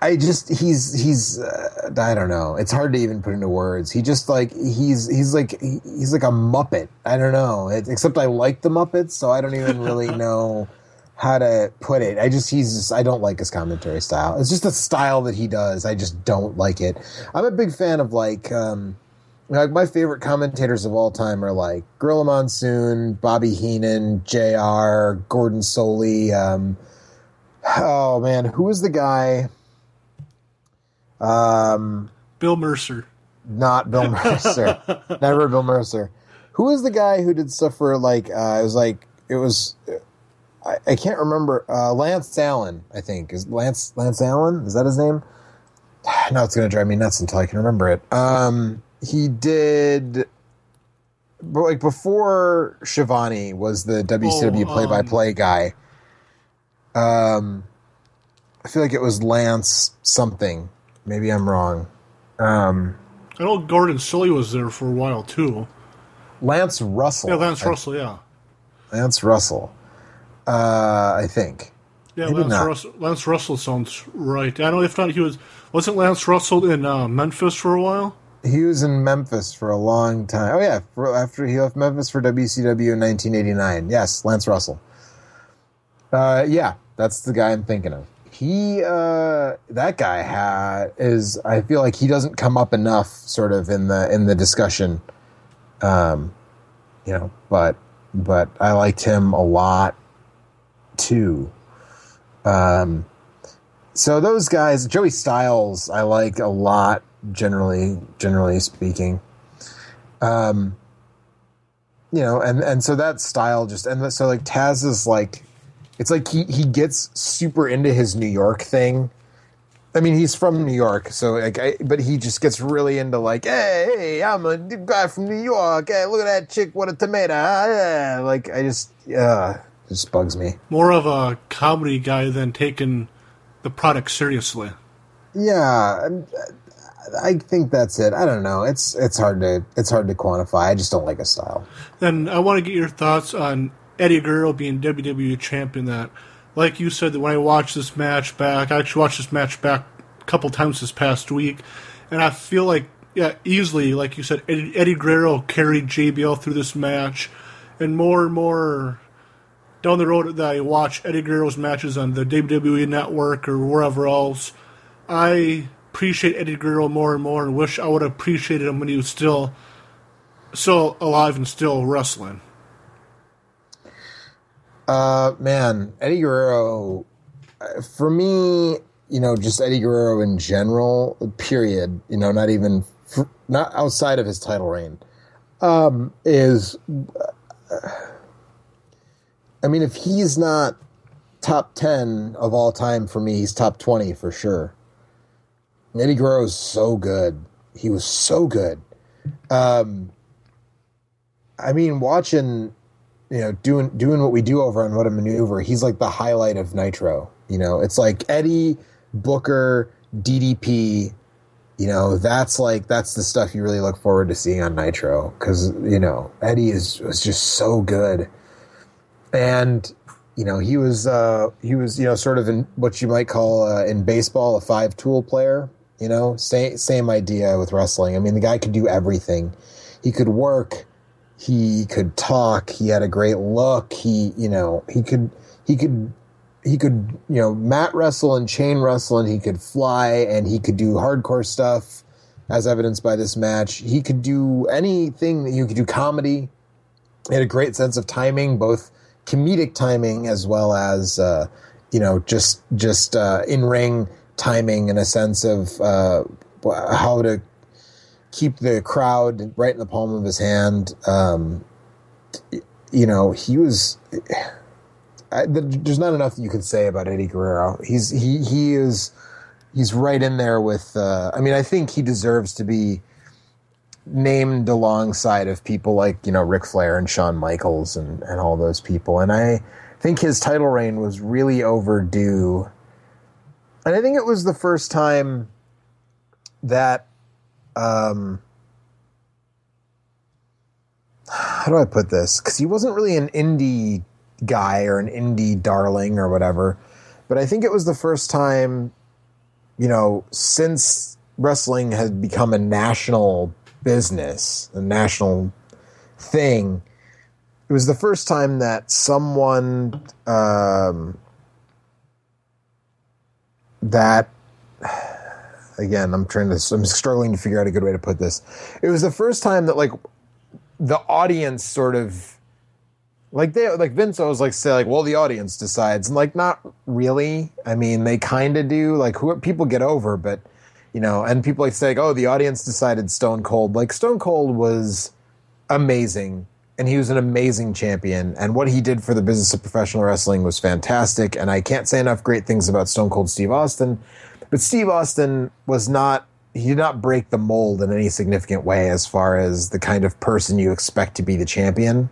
I just he's he's uh, I don't know. It's hard to even put into words. He just like he's he's like he's like a muppet. I don't know. It, except I like the Muppets, so I don't even really know how to put it. I just he's just I don't like his commentary style. It's just a style that he does. I just don't like it. I'm a big fan of like um like my favorite commentators of all time are like Gorilla Monsoon, Bobby Heenan, Jr., Gordon Solie. Um, oh man, who was the guy? Um, Bill Mercer. Not Bill Mercer. Never Bill Mercer. Who was the guy who did stuff for like? Uh, it was like it was. I, I can't remember. Uh, Lance Allen, I think is Lance Lance Allen. Is that his name? Now it's going to drive me nuts until I can remember it. Um, he did but like before Schiavone was the WCW Oh, play by play um, guy. Um, I feel like it was Lance something. Maybe I'm wrong. Um, I know Gordon Solie was there for a while too. Lance Russell. Yeah, Lance I- Russell. Yeah, Lance Russell. Uh, I think. yeah. Maybe Lance not. Russell, Lance Russell sounds right. I know if not, he was wasn't Lance Russell in uh, Memphis for a while. He was in Memphis for a long time. Oh yeah, for, after he left Memphis for WCW in 1989. Yes, Lance Russell. Uh, yeah, that's the guy I'm thinking of. He, uh, that guy ha is. I feel like he doesn't come up enough, sort of in the in the discussion. Um, you know, but but I liked him a lot too. Um, so those guys, Joey Styles, I like a lot. generally generally speaking. Um, you know, and and so that style just and so like Taz is like, it's like he he gets super into his New York thing. I mean, he's from New York, so like, I, but he just gets really into like, hey, hey, I'm a guy from New York. Hey, look at that chick, what a tomato. Ah, yeah. Like, I just, it just bugs me. More of a comedy guy than taking the product seriously. Yeah, I think that's it. I don't know. It's it's hard to it's hard to quantify. I just don't like a style. Then I want to get your thoughts on Eddie Guerrero being WWE champion. That, like you said, that when I watched this match back, I actually watched this match back a couple times this past week, and I feel like yeah, easily, like you said, Eddie, Eddie Guerrero carried JBL through this match, and more and more down the road that I watch Eddie Guerrero's matches on the WWE Network or wherever else, I appreciate Eddie Guerrero more and more and wish I would have appreciated him when he was still still alive and still wrestling. Uh, man, Eddie Guerrero, for me, you know, just Eddie Guerrero in general, period, you know, not even, not outside of his title reign, um, is, uh, I mean, if he's not top 10 of all time for me, he's top 20 for sure. Eddie Guerrero is so good. He was so good. Um, I mean, watching, you know, doing doing what we do over on What a Maneuver, he's like the highlight of Nitro. You know, it's like Eddie, Booker, DDP. You know, that's like that's the stuff you really look forward to seeing on Nitro because you know Eddie is was just so good, and you know he was uh, he was you know sort of in what you might call uh, in baseball a five tool player you know, same same idea with wrestling. I mean, the guy could do everything. He could work. He could talk. He had a great look. He, you know, he could he could he could you know mat wrestle and chain wrestle and he could fly and he could do hardcore stuff as evidenced by this match. He could do anything that you could do comedy. He had a great sense of timing, both comedic timing as well as uh, you know just just uh, in ring timing and a sense of uh, how to keep the crowd right in the palm of his hand. Um, you know, he was. I, there's not enough you can say about Eddie Guerrero. He's he he is he's right in there with. Uh, I mean, I think he deserves to be named alongside of people like you know Ric Flair and Shawn Michaels and and all those people. And I think his title reign was really overdue and I think it was the first time that um, how do I put this? Because he wasn't really an indie guy or an indie darling or whatever, but I think it was the first time, you know, since wrestling has become a national business, a national thing. It was the first time that someone um, that again, I'm trying to, I'm struggling to figure out a good way to put this. It was the first time that like the audience sort of like they like Vince always like say like well the audience decides and like not really. I mean they kind of do like who people get over, but you know, and people like say like, oh the audience decided Stone Cold. Like Stone Cold was amazing and he was an amazing champion. And what he did for the business of professional wrestling was fantastic. And I can't say enough great things about Stone Cold Steve Austin. But Steve Austin was not, he did not break the mold in any significant way as far as the kind of person you expect to be the champion.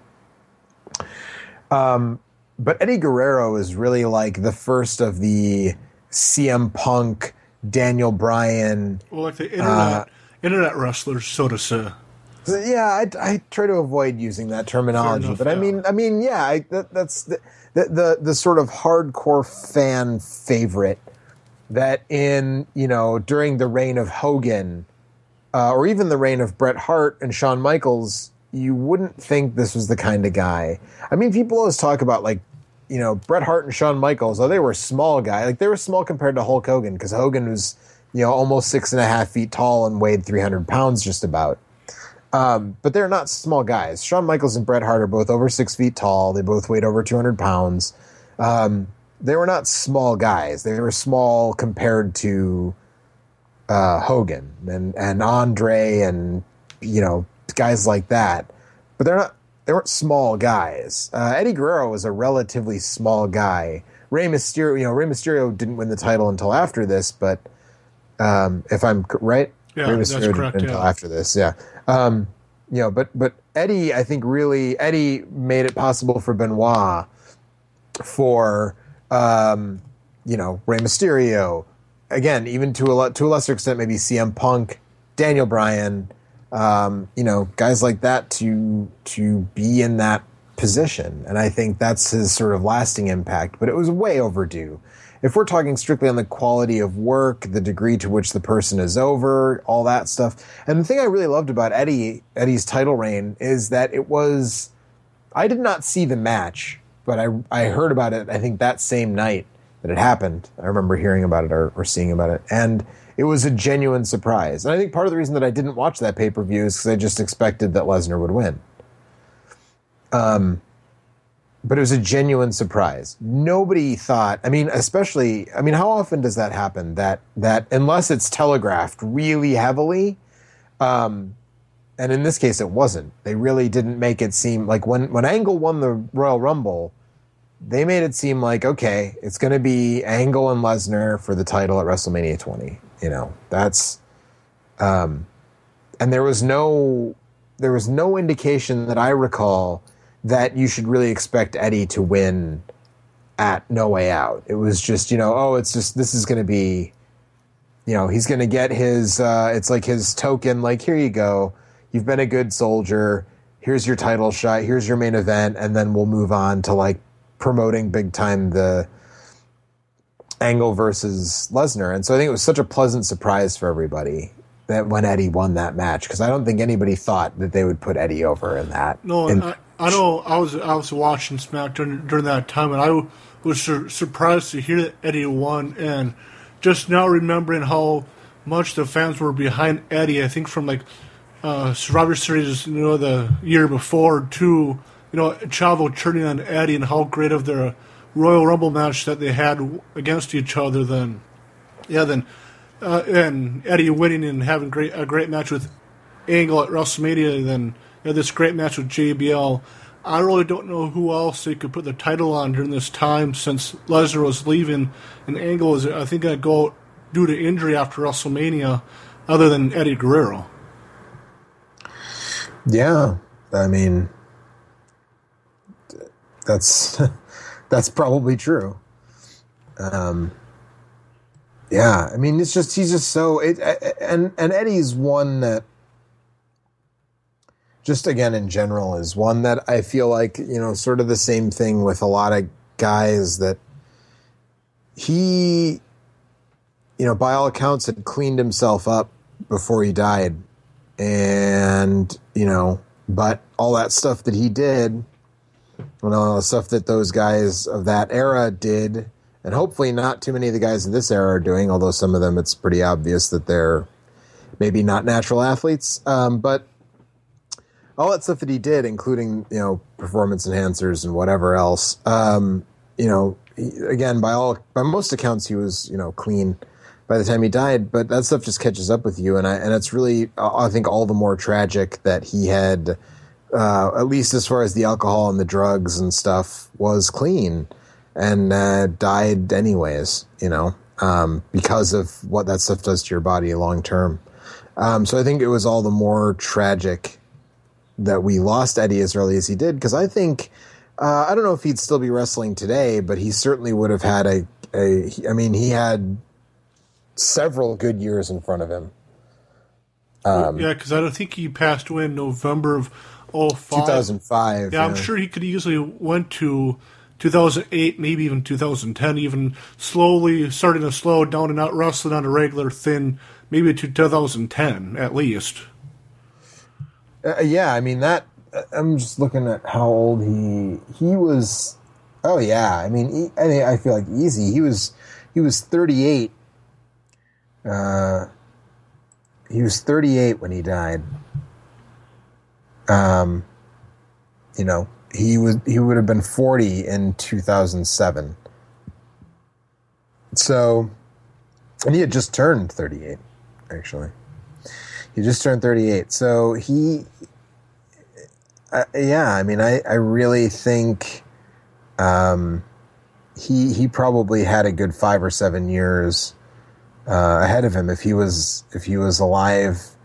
Um, but Eddie Guerrero is really like the first of the CM Punk, Daniel Bryan. Well, like the internet, uh, internet wrestlers, so to say. Yeah, I, I, try to avoid using that terminology, enough, but I mean, I mean, yeah, I, that, that's the, the, the the sort of hardcore fan favorite that in you know during the reign of Hogan, uh, or even the reign of Bret Hart and Shawn Michaels, you wouldn't think this was the kind of guy. I mean, people always talk about like you know Bret Hart and Shawn Michaels. Oh, they were small guy, like they were small compared to Hulk Hogan because Hogan was you know almost six and a half feet tall and weighed three hundred pounds just about. Um, but they're not small guys. Shawn Michaels and Bret Hart are both over six feet tall. They both weighed over 200 pounds. Um, they were not small guys. They were small compared to uh, Hogan and and Andre and you know guys like that, but they're not they weren't small guys. Uh, Eddie Guerrero was a relatively small guy. Rey Mysterio, you know, Rey Mysterio didn't win the title until after this, but um, if I'm c- right, Yeah, Rey that's Mysterio didn't correct, win until after this, yeah. Um, you know, but but Eddie, I think really Eddie made it possible for Benoit for um, you know Rey Mysterio, again, even to a to a lesser extent, maybe CM Punk, Daniel Bryan, um, you know, guys like that to to be in that position, and I think that's his sort of lasting impact. But it was way overdue. If we're talking strictly on the quality of work, the degree to which the person is over, all that stuff, and the thing I really loved about Eddie Eddie's title reign is that it was. I did not see the match, but I I heard about it. I think that same night that it happened. I remember hearing about it or, or seeing about it, and it was a genuine surprise. And I think part of the reason that I didn't watch that pay per view is because I just expected that Lesnar would win. Um, but it was a genuine surprise. Nobody thought. I mean, especially. I mean, how often does that happen? That that unless it's telegraphed really heavily. Um, and in this case, it wasn't. They really didn't make it seem like when when Angle won the Royal Rumble, they made it seem like okay, it's going to be Angle and Lesnar for the title at WrestleMania 20. You know, that's um, and there was no there was no indication that I recall that you should really expect Eddie to win at No Way Out. It was just you know, oh, it's just this is going to be you know he's going to get his uh, it's like his token like here you go you've been a good soldier here's your title shot here's your main event and then we'll move on to like promoting big time the angle versus lesnar and so i think it was such a pleasant surprise for everybody that when eddie won that match because i don't think anybody thought that they would put eddie over in that No, And- I, I know. I was I was watching Smack during, during that time, and I was sur- surprised to hear that Eddie won. And just now remembering how much the fans were behind Eddie, I think from like uh, Survivor Series, you know, the year before to you know Chavo turning on Eddie and how great of their Royal Rumble match that they had against each other. Then, yeah, then uh, and Eddie winning and having great a great match with Angle at WrestleMania, then you know, this great match with JBL. I really don't know who else they could put the title on during this time since Lesnar was leaving and Angle is I think, going to go due to injury after WrestleMania, other than Eddie Guerrero. Yeah, I mean, that's that's probably true. Um, yeah, I mean, it's just he's just so it, and and Eddie's one that just again in general is one that I feel like you know sort of the same thing with a lot of guys that he you know by all accounts had cleaned himself up before he died and you know but all that stuff that he did and all the stuff that those guys of that era did. And hopefully not too many of the guys in this era are doing although some of them it's pretty obvious that they're maybe not natural athletes. Um, but all that stuff that he did including you know performance enhancers and whatever else um, you know he, again by all by most accounts he was you know clean by the time he died. But that stuff just catches up with you. And I and it's really I think all the more tragic that he had uh, at least as far as the alcohol and the drugs and stuff was clean and uh, died anyways you know um, because of what that stuff does to your body long term um, so I think it was all the more tragic that we lost Eddie as early as he did because I think uh, I don't know if he'd still be wrestling today, but he certainly would have had a, a. I mean, he had several good years in front of him. Um, yeah, because I don't think he passed away in November of 05. 2005. Yeah, I'm sure he could easily went to 2008, maybe even 2010, even slowly starting to slow down and not wrestling on a regular thin, maybe to 2010 at least. Uh, yeah, I mean that. uh, I'm just looking at how old he he was. Oh yeah, I mean, he, I mean, I feel like easy. He was he was 38. Uh, he was 38 when he died. Um, you know, he was he would have been 40 in 2007. So, and he had just turned 38. actually. He just turned 38. So he, uh, yeah, I mean, I, I really think um, he he probably had a good five or seven years uh, ahead of him if he was if he was alive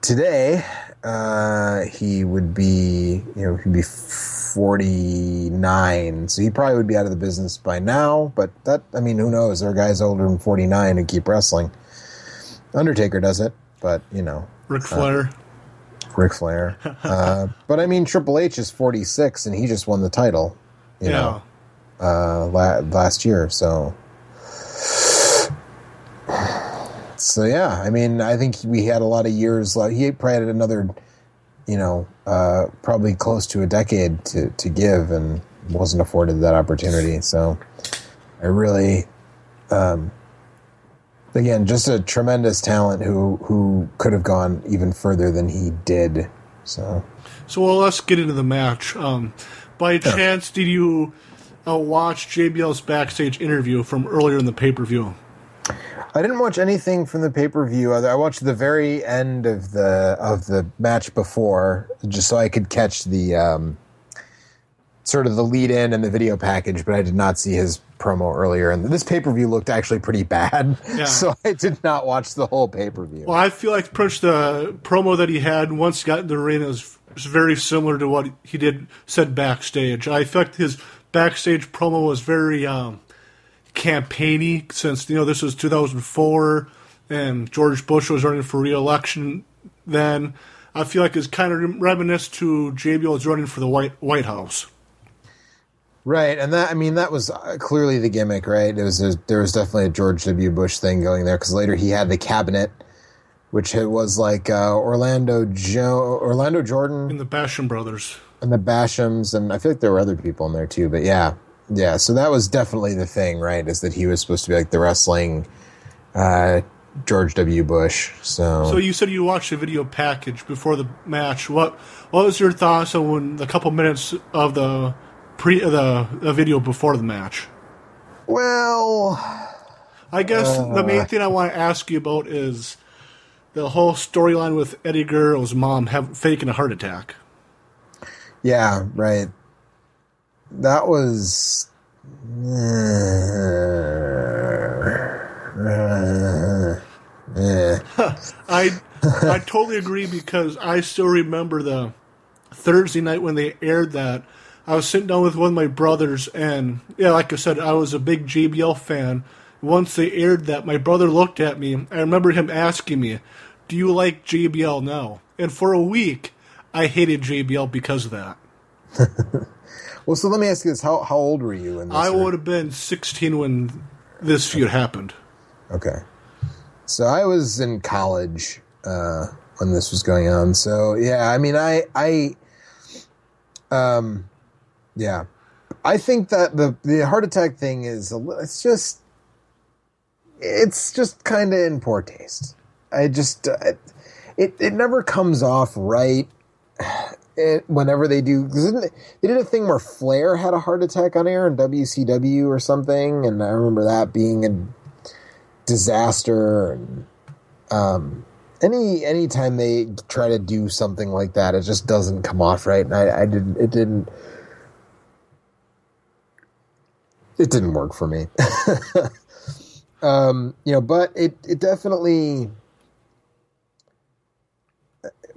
today. Uh, he would be you know he'd be 49 so he probably would be out of the business by now but that i mean who knows there are guys older than 49 who keep wrestling undertaker does it but you know Ric Flair. uh, Ric Flair. uh, but I mean, Triple H is 46 and he just won the title, you Yeah. know, uh, la- last year. So, so yeah, I mean, I think we had a lot of years left. He probably had another, you know, uh, probably close to a decade to, to give and wasn't afforded that opportunity. So I really, um, again, just a tremendous talent who who could have gone even further than he did. So So well, let's get into the match. Um, by chance, did you uh, watch JBL's backstage interview from earlier in the pay per view? I didn't watch anything from the pay per view. I watched the very end of the of the match before, just so I could catch the um, sort of the lead in and the video package. But I did not see his promo earlier, and this pay per view looked actually pretty bad. Yeah. So I did not watch the whole pay per view. Well, I feel like pretty the promo that he had once he got in the is, is very similar to what he did said backstage. I feel like his backstage promo was very um, campaigny since you know this was 2004 and George Bush was running for re-election then. I feel like it's kind of reminiscent to JBL's running for the White White House. Right, and that I mean that was uh, clearly the gimmick, right? It was a, there was definitely a George W. Bush thing going there because later he had the cabinet, which it was like uh, Orlando jo- Orlando Jordan and the Basham brothers and the Bashams, and I feel like there were other people in there too. But yeah, yeah. So that was definitely the thing, right? Is that he was supposed to be like the wrestling uh, George W. Bush. So, So you said you watched the video package before the match. What what was your thoughts on the couple minutes of the pre the, the video before the match? Well, I guess the main Uh. thing I want to ask you about is the whole storyline with Eddie Guerrero's mom have, faking a heart attack. yeah, right. That was. I I totally agree because I still remember the Thursday night when they aired that. I was sitting down with one of my brothers, and yeah, like I said, I was a big JBL fan. Once they aired that, my brother looked at me. I remember him asking me, "Do you like JBL now?" And for a week, I hated JBL because of that. Well, so let me ask you this: How how old were you in this? I would have been 16 when this feud happened. Okay. So I was in college uh, when this was going on. So yeah, I mean, I I um yeah, I think that the the heart attack thing is a it's just it's just kind of in poor taste. I just uh, it it never comes off right. It, whenever they do, they did a thing where Flair had a heart attack on air in WCW or something, and I remember that being a disaster and um any anytime they try to do something like that it just doesn't come off right and i, I didn't it didn't it didn't work for me. Um you know but it it definitely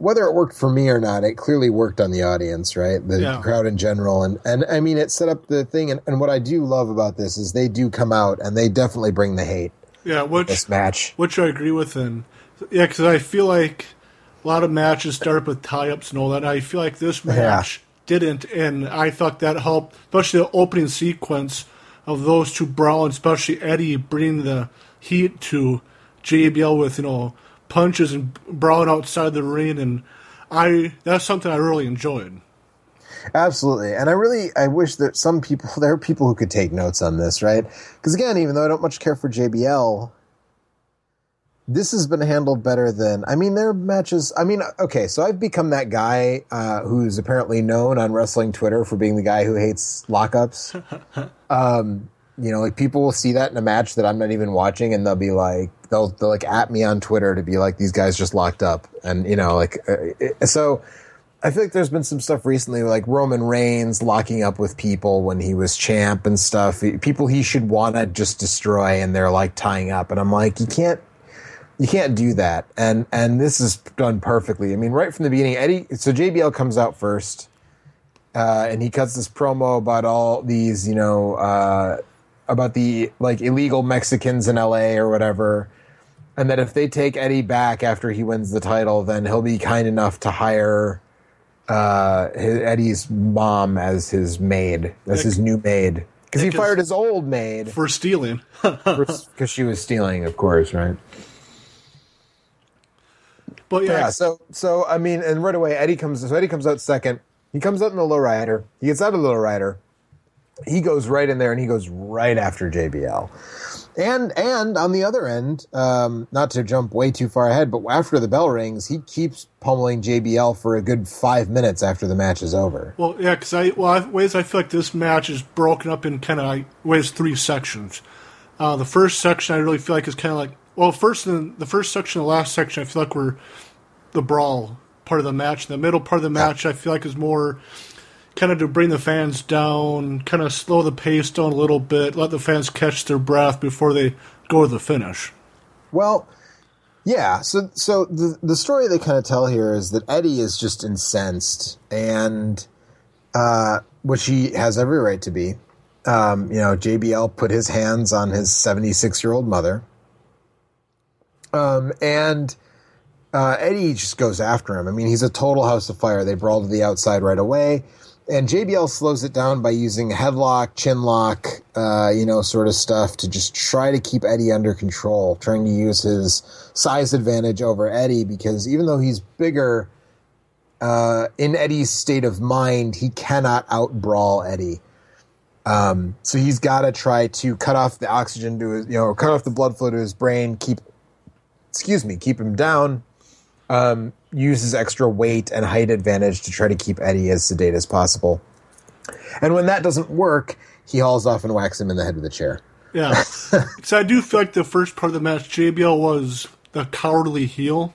whether it worked for me or not it clearly worked on the audience right the Yeah. crowd in general and and i mean it set up the thing and, and what i do love about this is they do come out and they definitely bring the hate Yeah, which this match. which I agree with, and yeah, because I feel like a lot of matches start up with tie-ups and all that. And I feel like this match didn't, and I thought that helped, especially the opening sequence of those two brawling, especially Eddie bringing the heat to JBL with you know punches and brawling outside the ring, and I that's something I really enjoyed. Absolutely. And I really I wish that some people there are people who could take notes on this, right? Because again, even though I don't much care for JBL, this has been handled better than I mean, their matches I mean, okay, so I've become that guy uh, who's apparently known on wrestling Twitter for being the guy who hates lockups. um you know, like people will see that in a match that I'm not even watching, and they'll be like, they'll they'll like at me on Twitter to be like, these guys just locked up, and you know, like, uh, it, so. I feel like there's been some stuff recently, like Roman Reigns locking up with people when he was champ and stuff. People he should want to just destroy, and they're like tying up, and I'm like, you can't, you can't do that. And and this is done perfectly. I mean, right from the beginning, Eddie. So JBL comes out first, uh, and he cuts this promo about all these, you know, uh, about the like illegal Mexicans in LA or whatever. And that if they take Eddie back after he wins the title, then he'll be kind enough to hire uh, his, Eddie's mom as his maid, as his new maid, because he fired his old maid for stealing. Because she was stealing, of course, right? But yeah, yeah, so so I mean, and right away Eddie comes. So Eddie comes out second. He comes out in the lowrider. He gets out of the lowrider. He goes right in there and he goes right after JBL. And and on the other end, um, not to jump way too far ahead, but after the bell rings, he keeps pummeling JBL for a good five minutes after the match is over. Well, yeah, because I well, I, ways I feel like this match is broken up in kind of like ways three sections. Uh, the first section I really feel like is kind of like well, first in the first section, the last section, I feel like we're the brawl part of the match. The middle part of the match, I feel like is more kind of to bring the fans down, kind of slow the pace down a little bit, let the fans catch their breath before they go to the finish. Well, yeah. So, so the the story they kind of tell here is that Eddie is just incensed, and uh, which he has every right to be. Um, you know, JBL put his hands on his seventy six year old mother, um, and uh, Eddie just goes after him. I mean, he's a total house of fire. They brawl to the outside right away and JBL slows it down by using headlock, chin lock, uh, you know, sort of stuff to just try to keep Eddie under control, trying to use his size advantage over Eddie because even though he's bigger, uh, in Eddie's state of mind, he cannot out brawl Eddie. Um, so he's got to try to cut off the oxygen to his, you know, cut off the blood flow to his brain, keep, excuse me, keep him down. Um, uses extra weight and height advantage to try to keep Eddie as sedate as possible. And when that doesn't work, he hauls off and whacks him in the head with a chair. Yeah. so I do feel like the first part of the match, JBL was the cowardly heel.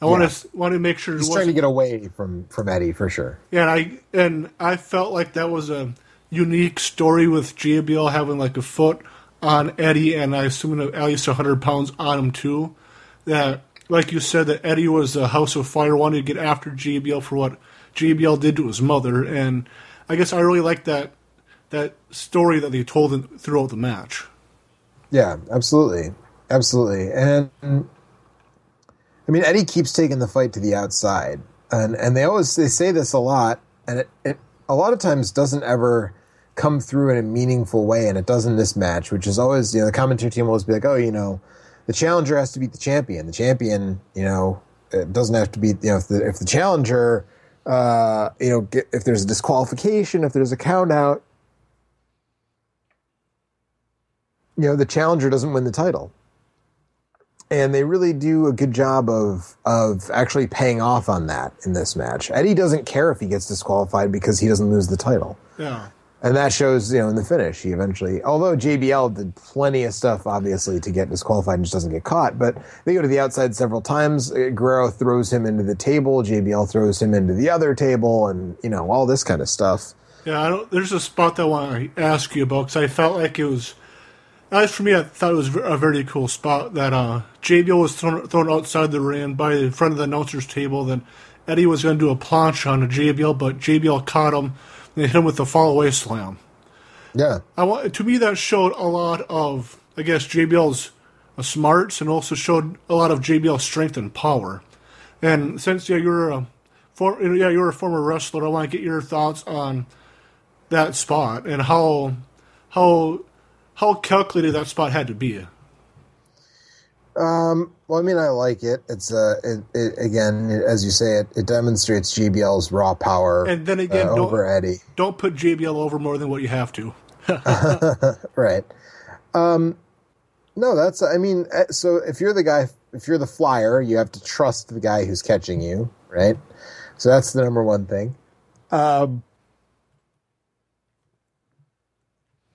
I yeah. want to want to make sure he's trying to get away from from Eddie for sure. Yeah, and I and I felt like that was a unique story with JBL having like a foot on Eddie, and I assume at least hundred pounds on him too. That like you said, that Eddie was a House of Fire, wanted to get after JBL for what JBL did to his mother, and I guess I really like that that story that they told throughout the match. Yeah, absolutely, absolutely, and I mean Eddie keeps taking the fight to the outside, and and they always they say this a lot, and it, it a lot of times doesn't ever come through in a meaningful way, and it does in this match, which is always you know the commentary team will always be like, oh, you know the challenger has to beat the champion. The champion, you know, doesn't have to be, you know, if the, if the challenger, uh, you know, get, if there's a disqualification, if there's a count out, you know, the challenger doesn't win the title. And they really do a good job of of actually paying off on that in this match. Eddie doesn't care if he gets disqualified because he doesn't lose the title. Yeah and that shows you know in the finish he eventually although jbl did plenty of stuff obviously to get disqualified and just doesn't get caught but they go to the outside several times. Guerrero throws him into the table. Jbl throws him into the other table and you know all this kind of stuff. Yeah there's a spot that i want to ask you about because i felt like it was as for me i thought it was a very cool spot that uh, jbl was thrown, thrown outside the ring by the front of the announcer's table then eddie was going to do a plancha on jbl but jbl caught him they hit him with the fall away slam. Yeah, I want to me that showed a lot of I guess JBL's uh, smarts and also showed a lot of JBL's strength and power. And since yeah you're a for, yeah you're a former wrestler, I want to get your thoughts on that spot and how how how calculated that spot had to be. Um, well, I mean, I like it. It's uh, it, it, again, as you say, it, it demonstrates JBL's raw power. And then again, uh, over Eddie. Don't put JBL over more than what you have to. right. Um, no, that's. I mean, eh, so if you're the guy, if you're the flyer, you have to trust the guy who's catching you, right? So that's the number one thing. Um,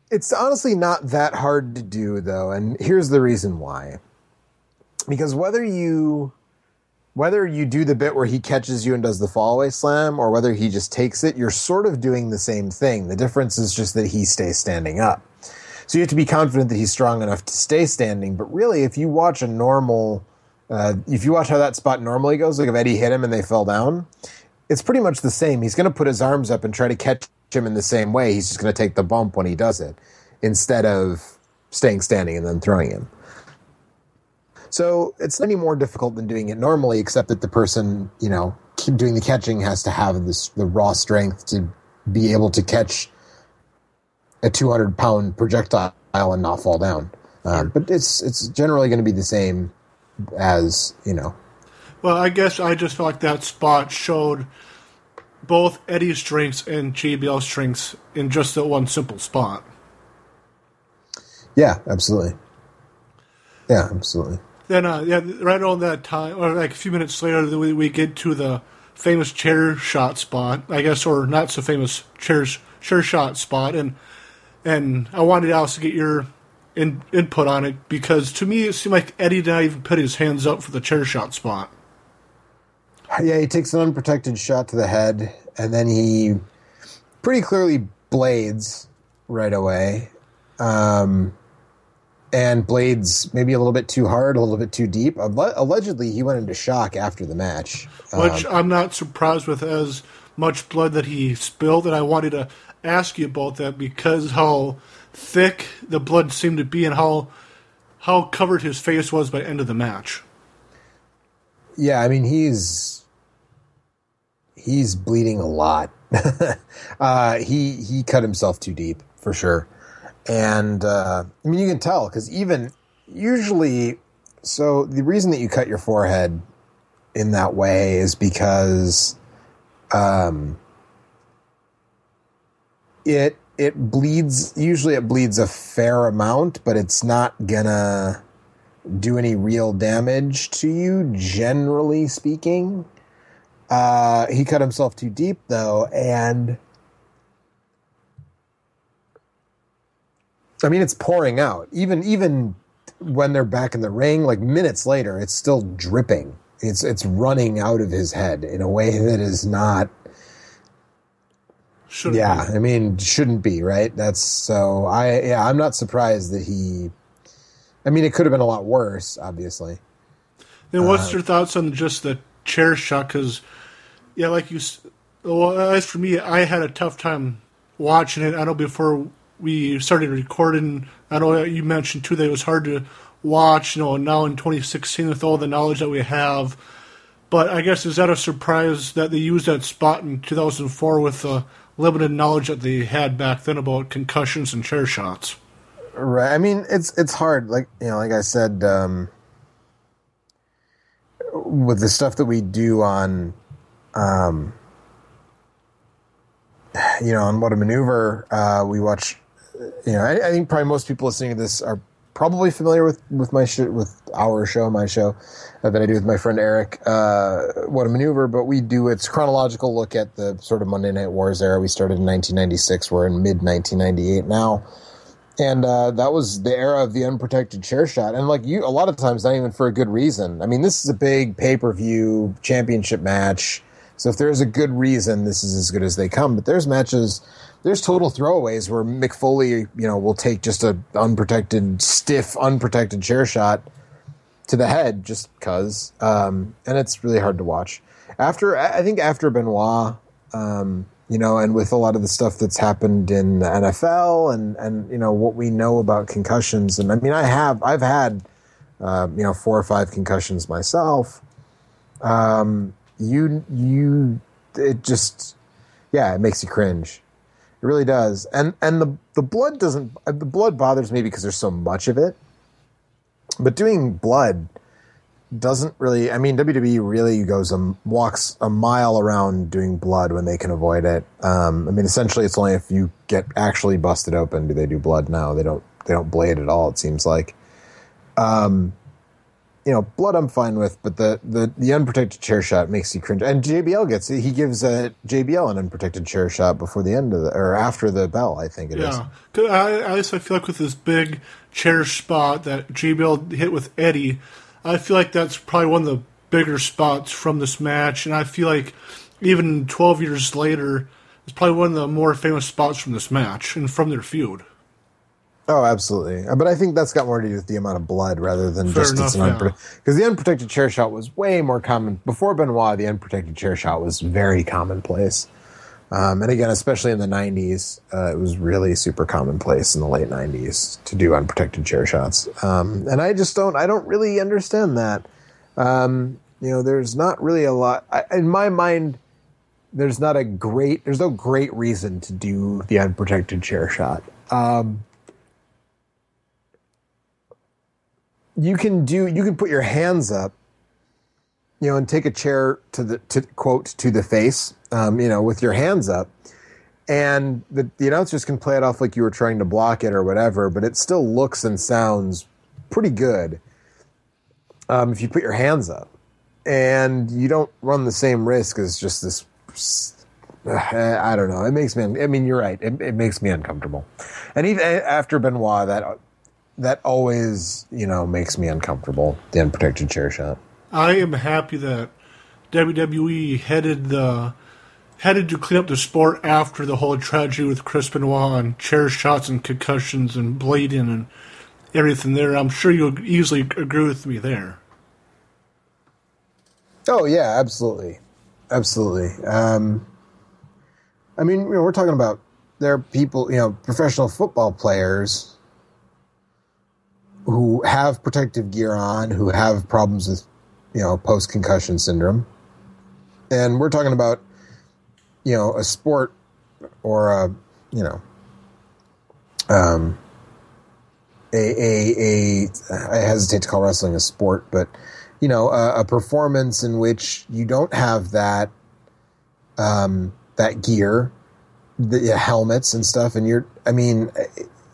It's honestly not that hard to do, though, and here's the reason why. Because whether you whether you do the bit where he catches you and does the fallaway slam, or whether he just takes it, you're sort of doing the same thing. The difference is just that he stays standing up. So you have to be confident that he's strong enough to stay standing. But really, if you watch a normal, uh, if you watch how that spot normally goes, like if Eddie hit him and they fell down, it's pretty much the same. He's going to put his arms up and try to catch him in the same way. He's just going to take the bump when he does it instead of staying standing and then throwing him. So it's any more difficult than doing it normally, except that the person, you know, doing the catching has to have this the raw strength to be able to catch a 200 pound projectile and not fall down. Uh, but it's it's generally going to be the same as you know. Well, I guess I just felt like that spot showed both Eddie's strengths and JBL's strengths in just that one simple spot. Yeah, absolutely. Yeah, absolutely. Then, uh, yeah, right on that time, or like a few minutes later, we, we get to the famous chair shot spot, I guess, or not so famous chair chair shot spot, and and I wanted to also get your in, input on it because to me it seemed like Eddie did not even put his hands up for the chair shot spot. Yeah, he takes an unprotected shot to the head, and then he pretty clearly blades right away. Um, and blades maybe a little bit too hard, a little bit too deep. Allegedly, he went into shock after the match, which um, I'm not surprised with as much blood that he spilled. And I wanted to ask you about that because how thick the blood seemed to be and how how covered his face was by end of the match. Yeah, I mean he's he's bleeding a lot. uh, he he cut himself too deep for sure and uh, I mean you can tell because even usually, so the reason that you cut your forehead in that way is because um, it it bleeds. Usually, it bleeds a fair amount, but it's not gonna do any real damage to you. Generally speaking, uh, he cut himself too deep though, and I mean, it's pouring out. Even even when they're back in the ring, like minutes later, it's still dripping. It's it's running out of his head in a way that is not. Shouldn't yeah, be. I mean, shouldn't be right. That's so. I yeah, I'm not surprised that he. I mean, it could have been a lot worse, obviously. Then, what's Uh, your thoughts on just the chair shot? Because, yeah, like you, well, as for me, I had a tough time watching it. I know before we started recording, I know you mentioned too that it was hard to watch. You know, now in 2016 with all the knowledge that we have. But I guess is that a surprise that they used that spot in 2004 with the limited knowledge that they had back then about concussions and chair shots? Right. I mean, it's it's hard. Like you know, like I said, um, with the stuff that we do on, um, you know, on what a maneuver, uh, we watch. You know, I, I think probably most people listening to this are probably familiar with with my sh- with our show, my show uh, that I do with my friend Eric. Uh, what a maneuver! But we do its chronological look at the sort of Monday Night Wars era. We started in 1996. We're in mid 1998 now and uh, that was the era of the unprotected chair shot and like you a lot of times not even for a good reason i mean this is a big pay-per-view championship match so if there's a good reason this is as good as they come but there's matches there's total throwaways where mick foley you know will take just a unprotected stiff unprotected chair shot to the head just because um, and it's really hard to watch after I think after benoit um, you know, and with a lot of the stuff that's happened in the NFL and, and, you know, what we know about concussions. And I mean, I have, I've had, uh, you know, four or five concussions myself. Um, you, you, it just, yeah, it makes you cringe. It really does. And, and the, the blood doesn't, uh, the blood bothers me because there's so much of it. But doing blood, doesn't really. I mean, WWE really goes a walks a mile around doing blood when they can avoid it. Um, I mean, essentially, it's only if you get actually busted open do they do blood now. They don't. They don't blade at all. It seems like. Um, you know, blood I'm fine with, but the, the, the unprotected chair shot makes you cringe. And JBL gets. He gives uh, JBL an unprotected chair shot before the end of the, or after the bell, I think it is. Yeah, I, I feel like with this big chair spot that JBL hit with Eddie, I feel like that's probably one of the bigger spots from this match, and I feel like even 12 years later, it's probably one of the more famous spots from this match and from their feud. Oh, absolutely. But I think that's got more to do with the amount of blood rather than Fair just it's an enough, yeah. unprotected. Because the unprotected chair shot was way more common before Benoit. The unprotected chair shot was very commonplace, um, and again, especially in the '90s, uh, it was really super commonplace in the late '90s to do unprotected chair shots. Um, and I just don't, I don't really understand that. Um, you know, there's not really a lot I, in my mind. There's not a great, there's no great reason to do the unprotected chair shot. Um, you can do you can put your hands up you know and take a chair to the to quote to the face um, you know with your hands up and the, the announcers can play it off like you were trying to block it or whatever but it still looks and sounds pretty good um, if you put your hands up and you don't run the same risk as just this I don't know. It makes me. I mean, you're right. It, it makes me uncomfortable. And even after Benoit, that that always, you know, makes me uncomfortable. The unprotected chair shot. I am happy that WWE headed the headed to clean up the sport after the whole tragedy with Chris Benoit and chair shots and concussions and bleeding and everything there. I'm sure you'll easily agree with me there. Oh yeah, absolutely, absolutely. Um, I mean, you know, we're talking about there are people, you know, professional football players who have protective gear on, who have problems with, you know, post concussion syndrome, and we're talking about, you know, a sport or a, you know, um, a a a. I hesitate to call wrestling a sport, but you know, a, a performance in which you don't have that, um, that gear, the helmets and stuff, and you're. I mean,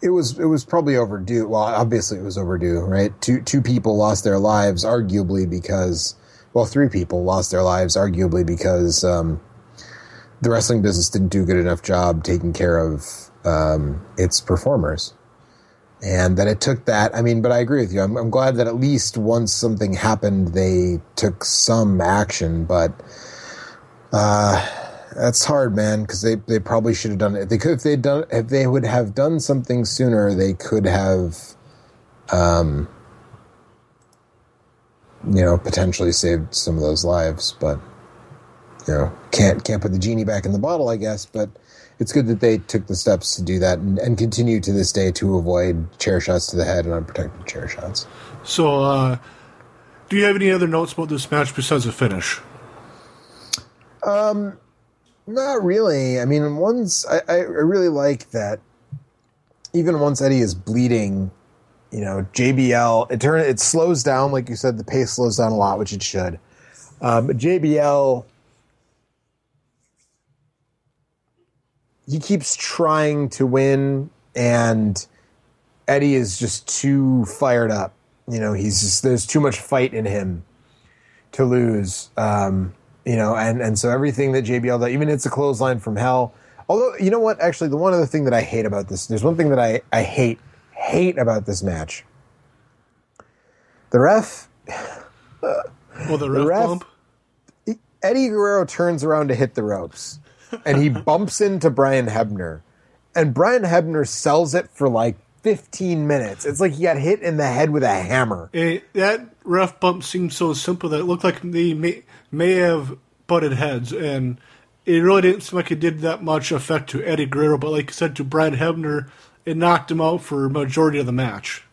it was it was probably overdue. Well, obviously it was overdue, right? Two two people lost their lives, arguably because, well, three people lost their lives, arguably because um, the wrestling business didn't do a good enough job taking care of um, its performers, and that it took that. I mean, but I agree with you. I'm, I'm glad that at least once something happened, they took some action, but. Uh, that's hard, man, because they, they probably should have done it. They could if they done if they would have done something sooner, they could have, um, you know, potentially saved some of those lives. But you know, can't can't put the genie back in the bottle, I guess. But it's good that they took the steps to do that and, and continue to this day to avoid chair shots to the head and unprotected chair shots. So, uh, do you have any other notes about this match besides the finish? Um, not really. I mean, once I, I really like that. Even once Eddie is bleeding, you know, JBL it turn it slows down, like you said, the pace slows down a lot, which it should. Um, JBL, he keeps trying to win, and Eddie is just too fired up. You know, he's just there's too much fight in him to lose. Um, you know, and and so everything that JBL does, even it's a clothesline from hell. Although, you know what? Actually, the one other thing that I hate about this, there's one thing that I I hate hate about this match. The ref. Well, the ref, bump. Eddie Guerrero turns around to hit the ropes, and he bumps into Brian Hebner, and Brian Hebner sells it for like 15 minutes. It's like he got hit in the head with a hammer. Eh, that ref bump seemed so simple that it looked like they may, may have butted heads, and it really didn't seem like it did that much effect to Eddie Guerrero. But like I said to Brad Hebner, it knocked him out for majority of the match.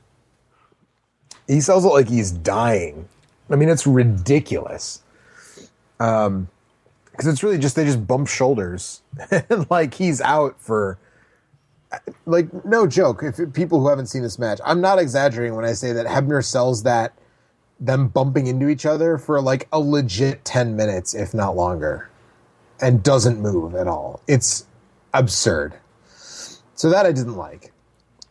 He sells it like he's dying. I mean, it's ridiculous. Um, because it's really just they just bump shoulders, and like he's out for like no joke. If people who haven't seen this match, I'm not exaggerating when I say that Hebner sells that them bumping into each other for like a legit 10 minutes, if not longer, and doesn't move at all. It's absurd. So that I didn't like.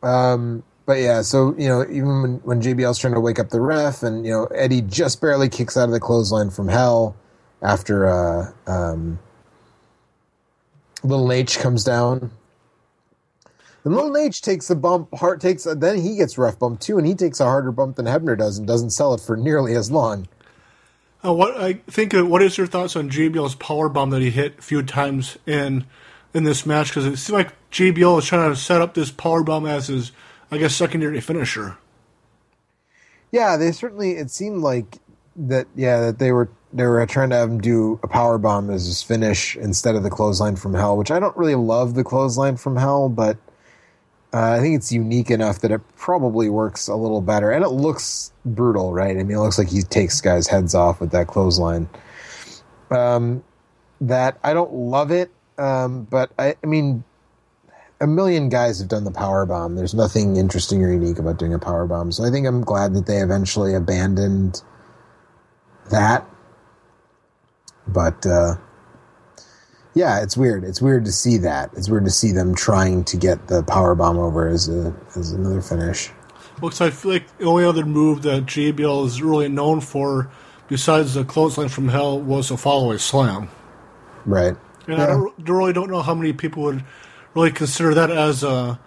Um, but yeah, so you know, even when, when JBL's trying to wake up the ref, and you know, Eddie just barely kicks out of the clothesline from hell after uh, um, Little H comes down. And Little H takes a bump. Hart takes. Then he gets ref bump too, and he takes a harder bump than Hebner does, and doesn't sell it for nearly as long. Uh, what I think. Uh, what is your thoughts on JBL's power bomb that he hit a few times in in this match? Because it seemed like JBL is trying to set up this power bomb as his, I guess, secondary finisher. Yeah, they certainly. It seemed like that. Yeah, that they were they were trying to have him do a power bomb as his finish instead of the clothesline from hell, which I don't really love the clothesline from hell, but uh, I think it's unique enough that it probably works a little better, and it looks brutal, right? I mean, it looks like he takes guys' heads off with that clothesline. Um, that I don't love it, um, but I, I mean, a million guys have done the power bomb. There's nothing interesting or unique about doing a power bomb, so I think I'm glad that they eventually abandoned that. But uh, yeah, it's weird. It's weird to see that. It's weird to see them trying to get the power bomb over as a as another finish. Looks, I feel like the only other move that JBL is really known for, besides the clothesline from hell, was a fallaway slam. Right. And yeah. I don't, really don't know how many people would really consider that as a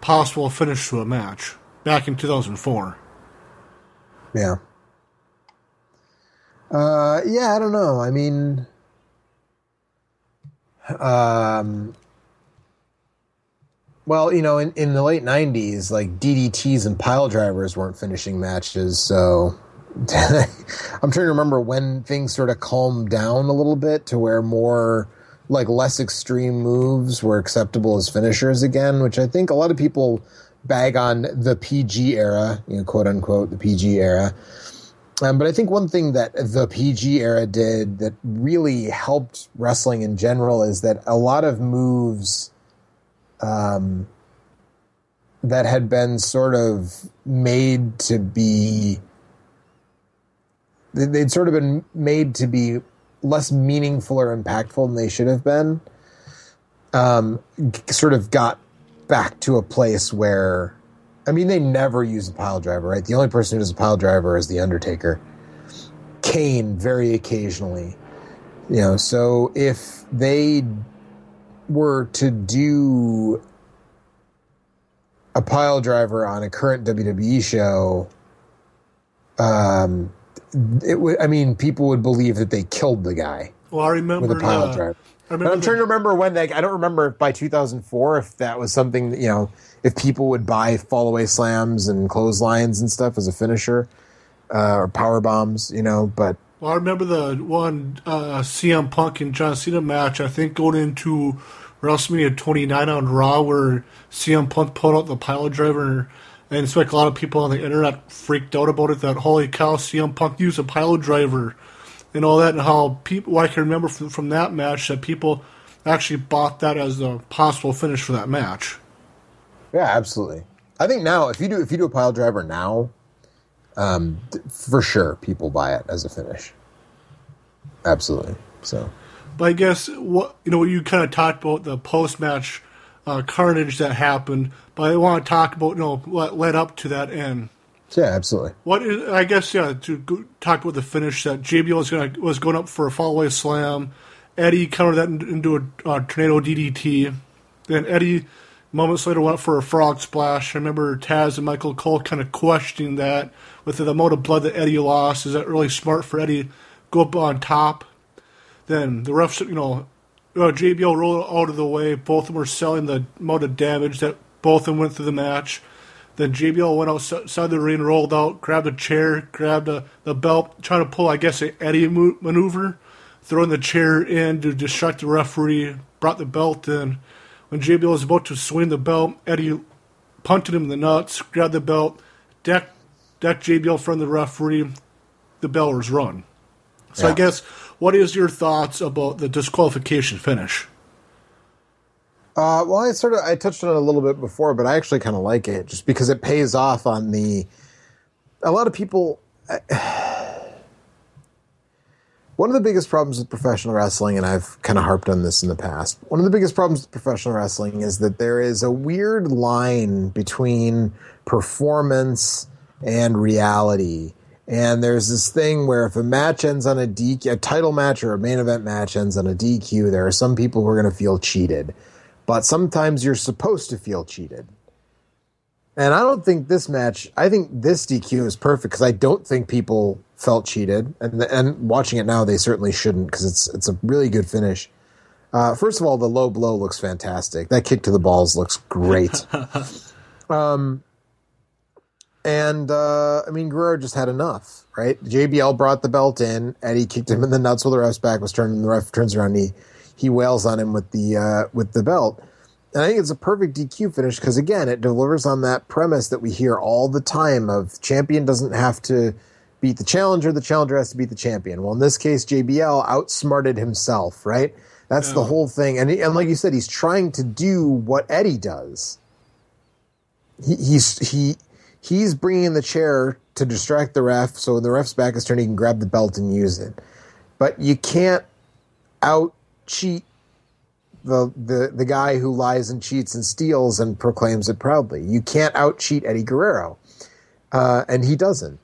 possible finish to a match back in 2004. Yeah. Uh, yeah, I don't know. I mean, um, well, you know, in, in the late '90s, like DDTs and pile drivers weren't finishing matches, so I'm trying to remember when things sort of calmed down a little bit to where more like less extreme moves were acceptable as finishers again, which I think a lot of people bag on the PG era, you know, quote unquote, the PG era. Um, but I think one thing that the PG era did that really helped wrestling in general is that a lot of moves um, that had been sort of made to be they'd sort of been made to be less meaningful or impactful than they should have been um, sort of got back to a place where I mean, they never use a pile driver, right? The only person who does a pile driver is the Undertaker. Kane, very occasionally. You know, so if they were to do a pile driver on a current WWE show, um, it would. I mean, people would believe that they killed the guy. Well, I remember with a pile uh, driver. I'm trying to remember when. Like, I don't remember by 2004 if that was something. You know, if people would buy fall away slams and clotheslines and stuff as a finisher, uh, or power bombs. You know, but Well, I remember the one uh, CM Punk and John Cena match. I think going into WrestleMania 29 on Raw, where CM Punk pulled out the pile driver, and it's like a lot of people on the internet freaked out about it. That holy cow, CM Punk used a pile driver, and all that, and how people. Well, I can remember from, from that match that people actually bought that as a possible finish for that match. yeah, absolutely. I think now if you do if you do a pile driver now, um, for sure people buy it as a finish. Absolutely. So. But I guess what you know, you kind of talked about the post match uh, carnage that happened, but I want to talk about you know what led up to that end. Yeah, absolutely. What is, I guess yeah to talk about the finish that JBL was going was going up for a fallaway slam. Eddie countered that into a uh, tornado DDT. Then Eddie moments later went for a frog splash. I remember Taz and Michael Cole kind of questioning that with the amount of blood that Eddie lost. Is that really smart for Eddie go up on top? Then the refs, you know, JBL rolled out of the way. Both of them were selling the amount of damage that both of them went through the match. Then JBL went outside the ring, rolled out, grabbed a chair, grabbed a, the belt, trying to pull, I guess, an Eddie maneuver, throwing the chair in to distract the referee, brought the belt in. When JBL was about to swing the belt, Eddie punted him in the nuts, grabbed the belt, decked, decked JBL of the referee. The bell was run. So I guess, what is your thoughts about the disqualification finish? Uh, well, I sort of I touched on it a little bit before, but I actually kind of like it just because it pays off on the. A lot of people, one of the biggest problems with professional wrestling, and I've kind of harped on this in the past, one of the biggest problems with professional wrestling is that there is a weird line between performance and reality. And there's this thing where if a match ends on a DQ, a title match or a main event match ends on a DQ, there are some people who are going to feel cheated. But sometimes you're supposed to feel cheated. And I don't think this match, I think this DQ is perfect because I don't think people felt cheated. And, and watching it now, they certainly shouldn't because it's, it's a really good finish. Uh, first of all, the low blow looks fantastic. That kick to the balls looks great. um, and uh, I mean, Guerrero just had enough, right? JBL brought the belt in. Eddie kicked him in the nuts while the ref's back was turned, and the ref turns around. And he he wails on him with the uh, with the belt. And I think it's a perfect DQ finish because again, it delivers on that premise that we hear all the time of champion doesn't have to beat the challenger, the challenger has to beat the champion. Well, in this case, JBL outsmarted himself, right? That's yeah. the whole thing. And and like you said, he's trying to do what Eddie does. He, he's he he's bringing the chair to distract the ref, so when the ref's back is turned, he can grab the belt and use it. But you can't out cheat the, the the guy who lies and cheats and steals and proclaims it proudly. You can't out cheat Eddie Guerrero, uh, and he doesn't.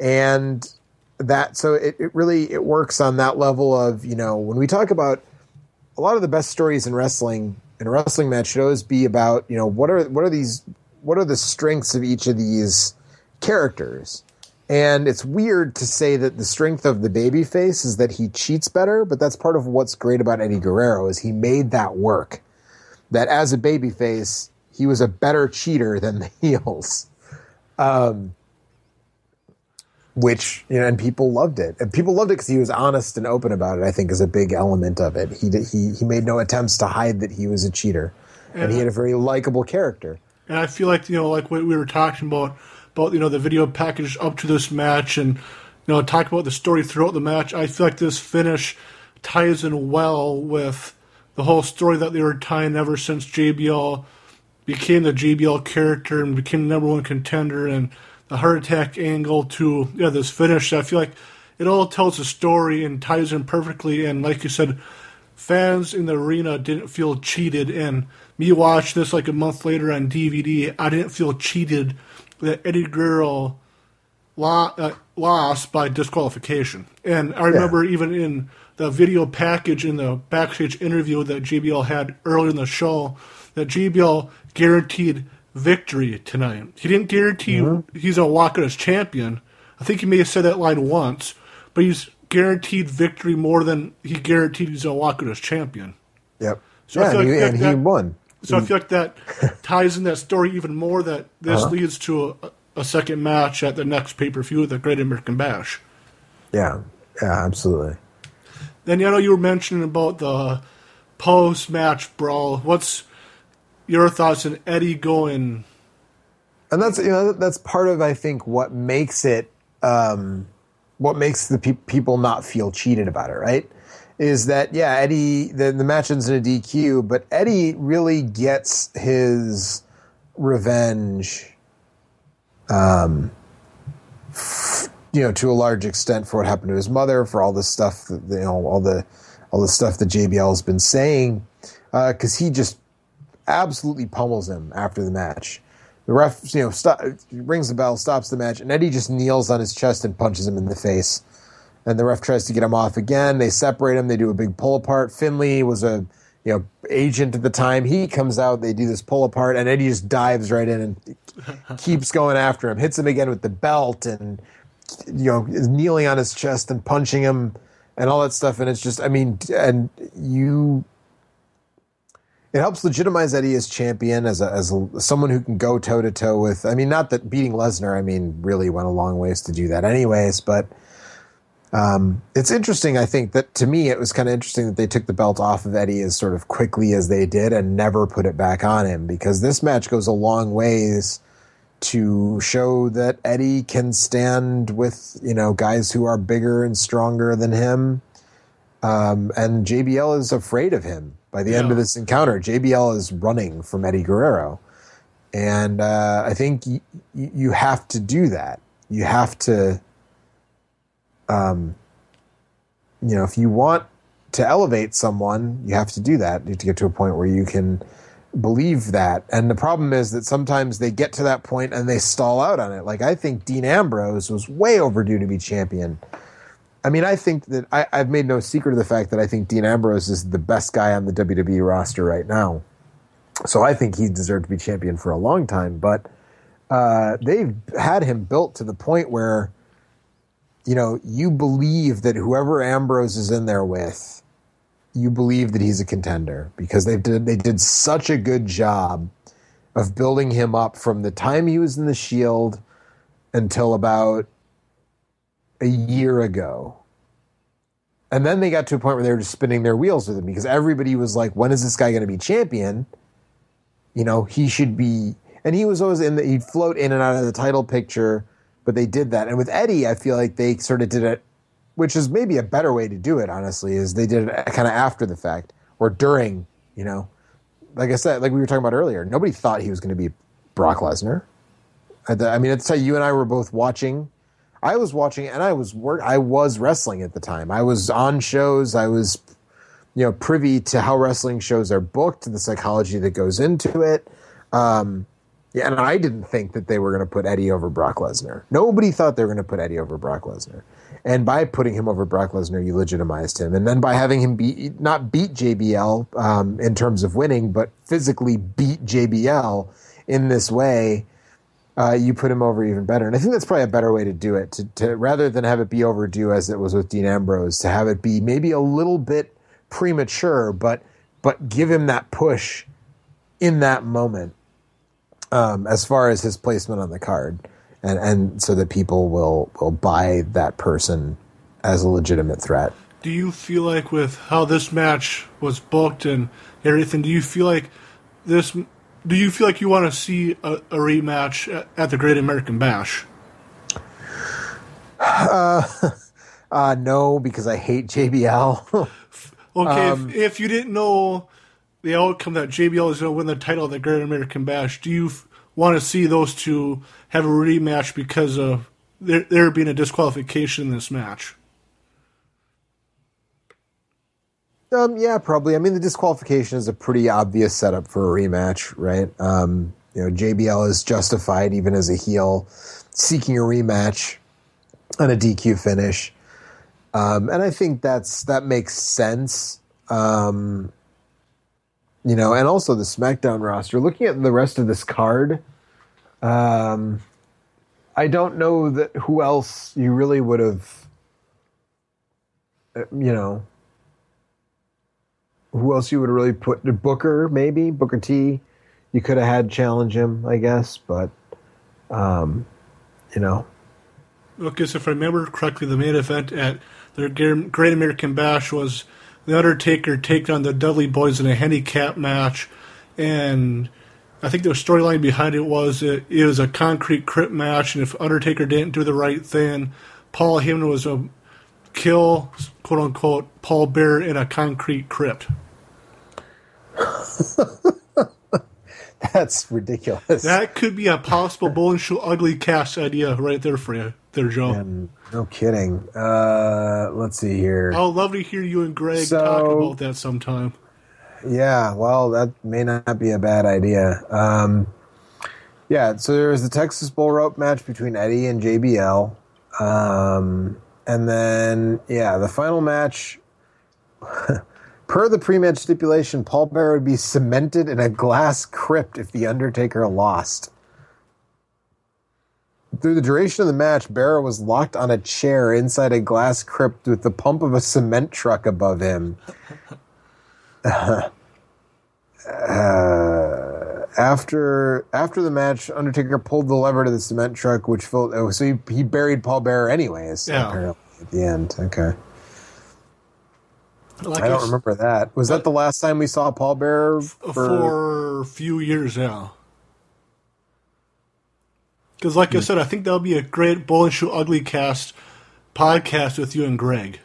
And that so it, it really it works on that level of you know when we talk about a lot of the best stories in wrestling in a wrestling match should always be about you know what are what are these what are the strengths of each of these characters? And it's weird to say that the strength of the baby face is that he cheats better, but that's part of what's great about Eddie Guerrero is he made that work. That as a baby face, he was a better cheater than the heels. Um, which you know, and people loved it. And people loved it because he was honest and open about it. I think is a big element of it. He did, he he made no attempts to hide that he was a cheater, and he had a very likable character. And I feel like you know, like what we were talking about about you know the video package up to this match, and you know, talk about the story throughout the match. I feel like this finish ties in well with the whole story that they were tying ever since JBL became the JBL character and became the number one contender, and the heart attack angle to yeah this finish. I feel like it all tells a story and ties in perfectly. And like you said, fans in the arena didn't feel cheated and me watch this like a month later on DVD, I didn't feel cheated that Eddie Guerrero uh, lost by disqualification. And I remember yeah. even in the video package in the backstage interview that JBL had earlier in the show, that JBL guaranteed victory tonight. He didn't guarantee mm-hmm. he's a walk out as champion. I think he may have said that line once, but he's guaranteed victory more than he guaranteed he's a walk out as champion. Yep. So yeah, and, he, and he won. So I feel like that ties in that story even more. That this uh-huh. leads to a, a, second match at the next pay per view, the Great American Bash. Yeah, yeah, absolutely. Then you know you were mentioning about the post match brawl. What's your thoughts on Eddie going? And that's you know that's part of I think what makes it um, what makes the pe- people not feel cheated about it, right? Is that yeah, Eddie the, the match ends in a DQ, but Eddie really gets his revenge um you know to a large extent for what happened to his mother for all the stuff that you know all the all the stuff that JBL has been saying because uh, he just absolutely pummels him after the match. The ref, you know, rings the bell, stops the match, and Eddie just kneels on his chest and punches him in the face and the ref tries to get him off again. They separate him. They do a big pull apart. Finlay was a you know agent at the time. He comes out. They do this pull apart, and Eddie just dives right in and keeps going after him. Hits him again with the belt, and you know is kneeling on his chest and punching him and all that stuff. And it's just, I mean, and you. It helps legitimize Eddie as champion, as a, as a, someone who can go toe to toe with. I mean, not that beating Lesnar, I mean, really went a long ways to do that, anyways. But um, it's interesting, I think, that to me it was kind of interesting that they took the belt off of Eddie as sort of quickly as they did and never put it back on him because this match goes a long ways to show that Eddie can stand with, you know, guys who are bigger and stronger than him. Um, and JBL is afraid of him. By the yeah. end of this encounter, JBL is running from Eddie Guerrero. And uh, I think y- you have to do that. You have to um, you know, if you want to elevate someone, you have to do that. You have to get to a point where you can believe that. And the problem is that sometimes they get to that point and they stall out on it. Like I think Dean Ambrose was way overdue to be champion. I mean, I think that I, I've made no secret of the fact that I think Dean Ambrose is the best guy on the WWE roster right now. So I think he deserved to be champion for a long time. But uh, they've had him built to the point where, you know, you believe that whoever Ambrose is in there with, you believe that he's a contender because they did they did such a good job of building him up from the time he was in the Shield until about a year ago. And then they got to a point where they were just spinning their wheels with him because everybody was like, when is this guy going to be champion? You know, he should be. And he was always in the, he'd float in and out of the title picture, but they did that. And with Eddie, I feel like they sort of did it, which is maybe a better way to do it, honestly, is they did it kind of after the fact or during, you know. Like I said, like we were talking about earlier, nobody thought he was going to be Brock Lesnar. I mean, it's how you and I were both watching I was watching and I was work I was wrestling at the time. I was on shows. I was you know privy to how wrestling shows are booked, the psychology that goes into it. Um, yeah, and I didn't think that they were going to put Eddie over Brock Lesnar. Nobody thought they were going to put Eddie over Brock Lesnar. And by putting him over Brock Lesnar, you legitimized him. And then by having him beat, not beat JBL um, in terms of winning, but physically beat JBL in this way, uh, you put him over even better. And I think that's probably a better way to do it. To, to rather than have it be overdue as it was with Dean Ambrose, to have it be maybe a little bit premature, but but give him that push in that moment. Um, as far as his placement on the card, and and so that people will will buy that person as a legitimate threat. Do you feel like with how this match was booked and everything, do you feel like this do you feel like you want to see a, a rematch at, at, the Great American Bash? Uh, uh, no, because I hate JBL. okay, um, if, if, you didn't know the outcome that JBL is going to win the title of the Great American Bash, do you f- want to see those two have a rematch because of there, there being a disqualification in this match? Um, yeah, probably. I mean, the disqualification is a pretty obvious setup for a rematch, right? Um, you know, JBL is justified even as a heel seeking a rematch on a DQ finish, um, and I think that's that makes sense. Um, you know, and also the SmackDown roster. Looking at the rest of this card, um, I don't know that who else you really would have, uh, you know who else you would really put Booker maybe Booker T. You could have had challenge him, I guess, but um, you know. Because if I remember correctly, the main event at the Great American Bash was the Undertaker taking on the Dudley Boyz in a handicap match, and I think the storyline behind it was it, it was a concrete crypt match, and if Undertaker didn't do the right thing, Paul Heyman was a kill, quote unquote, Paul Bearer in a concrete crypt. That's ridiculous. That could be a possible Bull and Show Ugly cast idea right there for you, there, Joe. And no kidding. Uh, let's see here. I'd love to hear you and Greg so, talk about that sometime. Yeah, well, that may not be a bad idea. Um, yeah, so there was the Texas Bull Rope match between Eddie and JBL. Um, and then, yeah, the final match. Per the pre-match stipulation, Paul Bearer would be cemented in a glass crypt if The Undertaker lost. Through the duration of the match, Bearer was locked on a chair inside a glass crypt with the pump of a cement truck above him. Uh, uh, after after the match, Undertaker pulled the lever to the cement truck, which filled. Oh, so he, he buried Paul Bearer anyways. Yeah. Apparently at the end. Okay. Like I don't remember that. Was that the last time we saw Paul Bearer for, for a few years now? Because, like I said, I think that'll be a great Bull and Shoe Ugly cast podcast with you and Greg.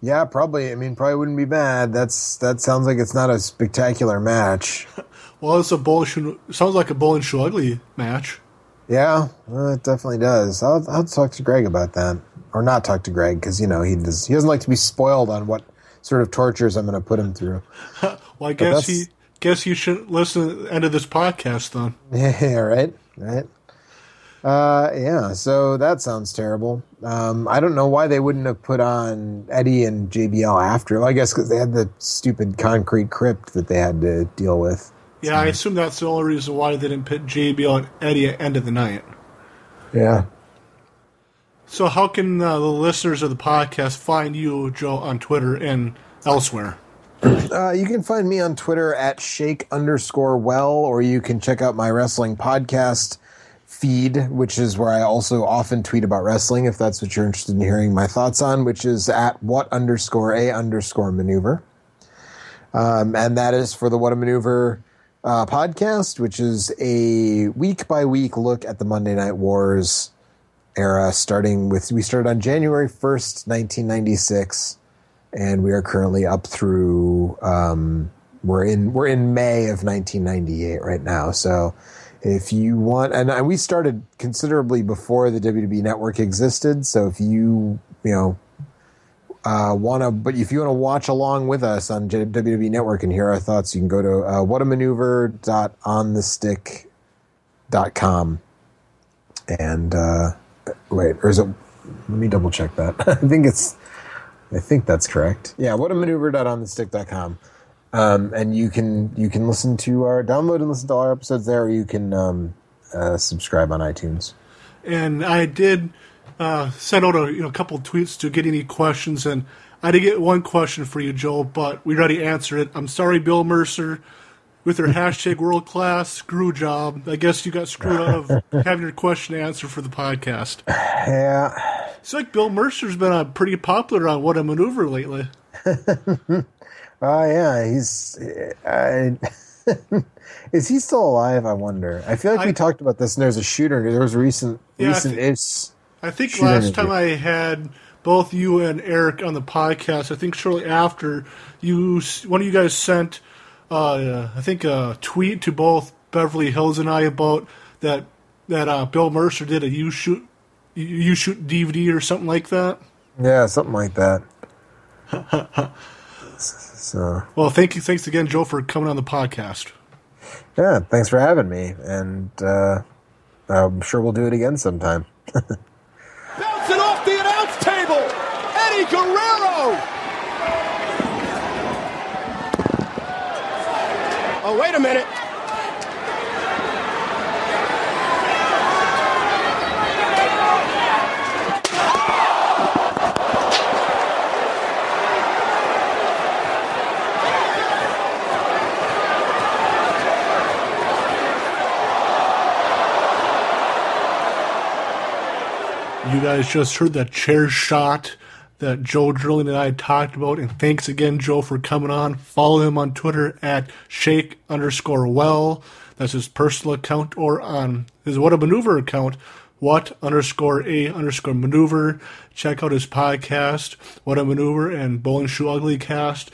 Yeah, probably. I mean, probably wouldn't be bad. That's that sounds like it's not a spectacular match. well, it's a Bull and Shoe. Sounds like a Bull and Shoe Ugly match. Yeah, well, it definitely does. I'll, I'll talk to Greg about that, or not talk to Greg because you know he does. He doesn't like to be spoiled on what sort of tortures I'm going to put him through. well, I guess he guess you shouldn't listen to the end of this podcast then. Yeah, right, right. Uh, yeah, so that sounds terrible. Um, I don't know why they wouldn't have put on Eddie and JBL after. Well, I guess because they had the stupid concrete crypt that they had to deal with. Yeah, I assume that's the only reason why they didn't put JBL and Eddie at end of the night. Yeah. So how can uh, the listeners of the podcast find you, Joe, on Twitter and elsewhere? Uh, you can find me on Twitter at shake underscore well, or you can check out my wrestling podcast feed, which is where I also often tweet about wrestling, if that's what you're interested in hearing my thoughts on, which is at what underscore a underscore maneuver. Um, and that is for the What a Maneuver uh, podcast, which is a week by week look at the Monday Night Wars era, starting with, we started on January 1st, 1996 and we are currently up through um, we're in we're in May of 1998 right now. So if you want, and we started considerably before the WWE Network existed. So if you you know uh, want to, but if you want to watch along with us on WWE Network and hear our thoughts, you can go to uh, whatamaneuver.onthestick.com and uh, wait, or is it? Let me double check that. I think it's. I think that's correct. Yeah, whatamaneuver.onthestick.com. Um, and you can you can listen to our download and listen to all our episodes there, or you can um, uh, subscribe on iTunes. And I did uh, send out a you know, couple of tweets to get any questions, and I did get one question for you, Joel, but we already answered it. I'm sorry, Bill Mercer, with your hashtag world class screw job. I guess you got screwed out of having your question answered for the podcast. Yeah. It's like Bill Mercer's been uh, pretty popular on What a Maneuver lately. Oh yeah, he's. I, is he still alive? I wonder. I feel like we talked about this. and There's a shooter. There was a recent Yeah, I recent thi- ish. I think last time I had both you and Eric on the podcast, I think shortly after you, one of you guys sent, uh, I think a tweet to both Beverly Hills and I about that that uh, Bill Mercer did a you shoot you- you shoot DVD or something like that. Yeah, something like that. so Well, thank you, thanks again, Joe, for coming on the podcast. yeah, thanks for having me, and uh, I'm sure we'll do it again sometime. Bouncing off the announce table, Eddie Guerrero. Oh, wait a minute. You guys just heard that chair shot that Joe Drilling and I talked about, and thanks again, Joe, for coming on. Follow him on Twitter at shake underscore well. That's his personal account, or on his What a Maneuver account, what underscore a underscore maneuver. Check out his podcast, What a Maneuver, and Bowling Shoe Ugly Cast.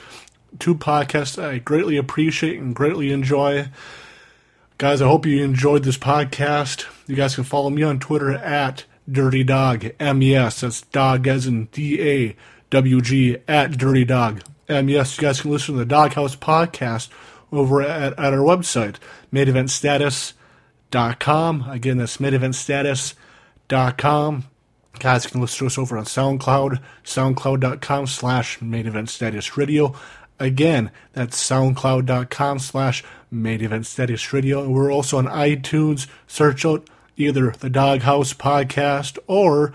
Two podcasts I greatly appreciate and greatly enjoy. Guys, I hope you enjoyed this podcast. You guys can follow me on Twitter at Dirty Dog MES. That's dog as in D A W G at Dirty Dog MES. You guys can listen to the Doghouse podcast over at, at our website, maineventstatus.com. Again, that's maineventstatus.com. Guys can listen to us over on SoundCloud, soundcloud.com slash maineventstatusradio. Again, that's soundcloud.com slash maineventstatusradio. And we're also on iTunes. Search out either the Doghouse Podcast or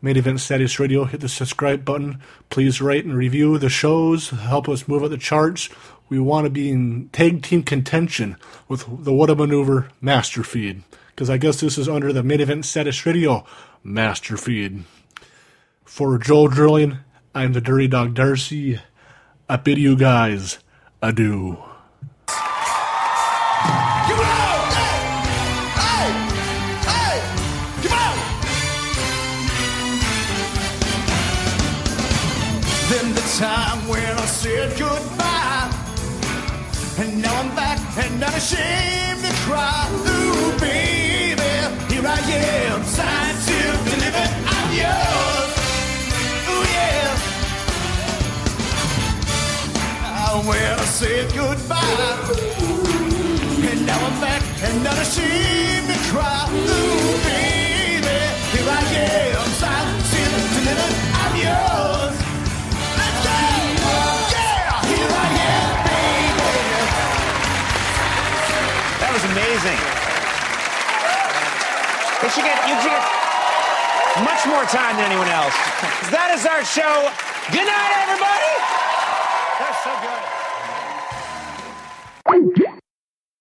Main Event Status Radio. Hit the subscribe button. Please rate and review the shows. Help us move up the charts. We want to be in tag team contention with the What a Maneuver Master Feed. Because I guess this is under the Main Event Status Radio Master Feed. For Joel Drilling, I'm the Dirty Dog Darcy. I bid you guys adieu. ashamed to cry. Ooh, baby, here I am, signed, sealed, delivered. I'm yours. Ooh, yeah. I said goodbye, and now I'm back, and not ashamed to cry. Ooh, amazing. They should get, you should get much more time than anyone else. That is our show. Good night, everybody. That's so good.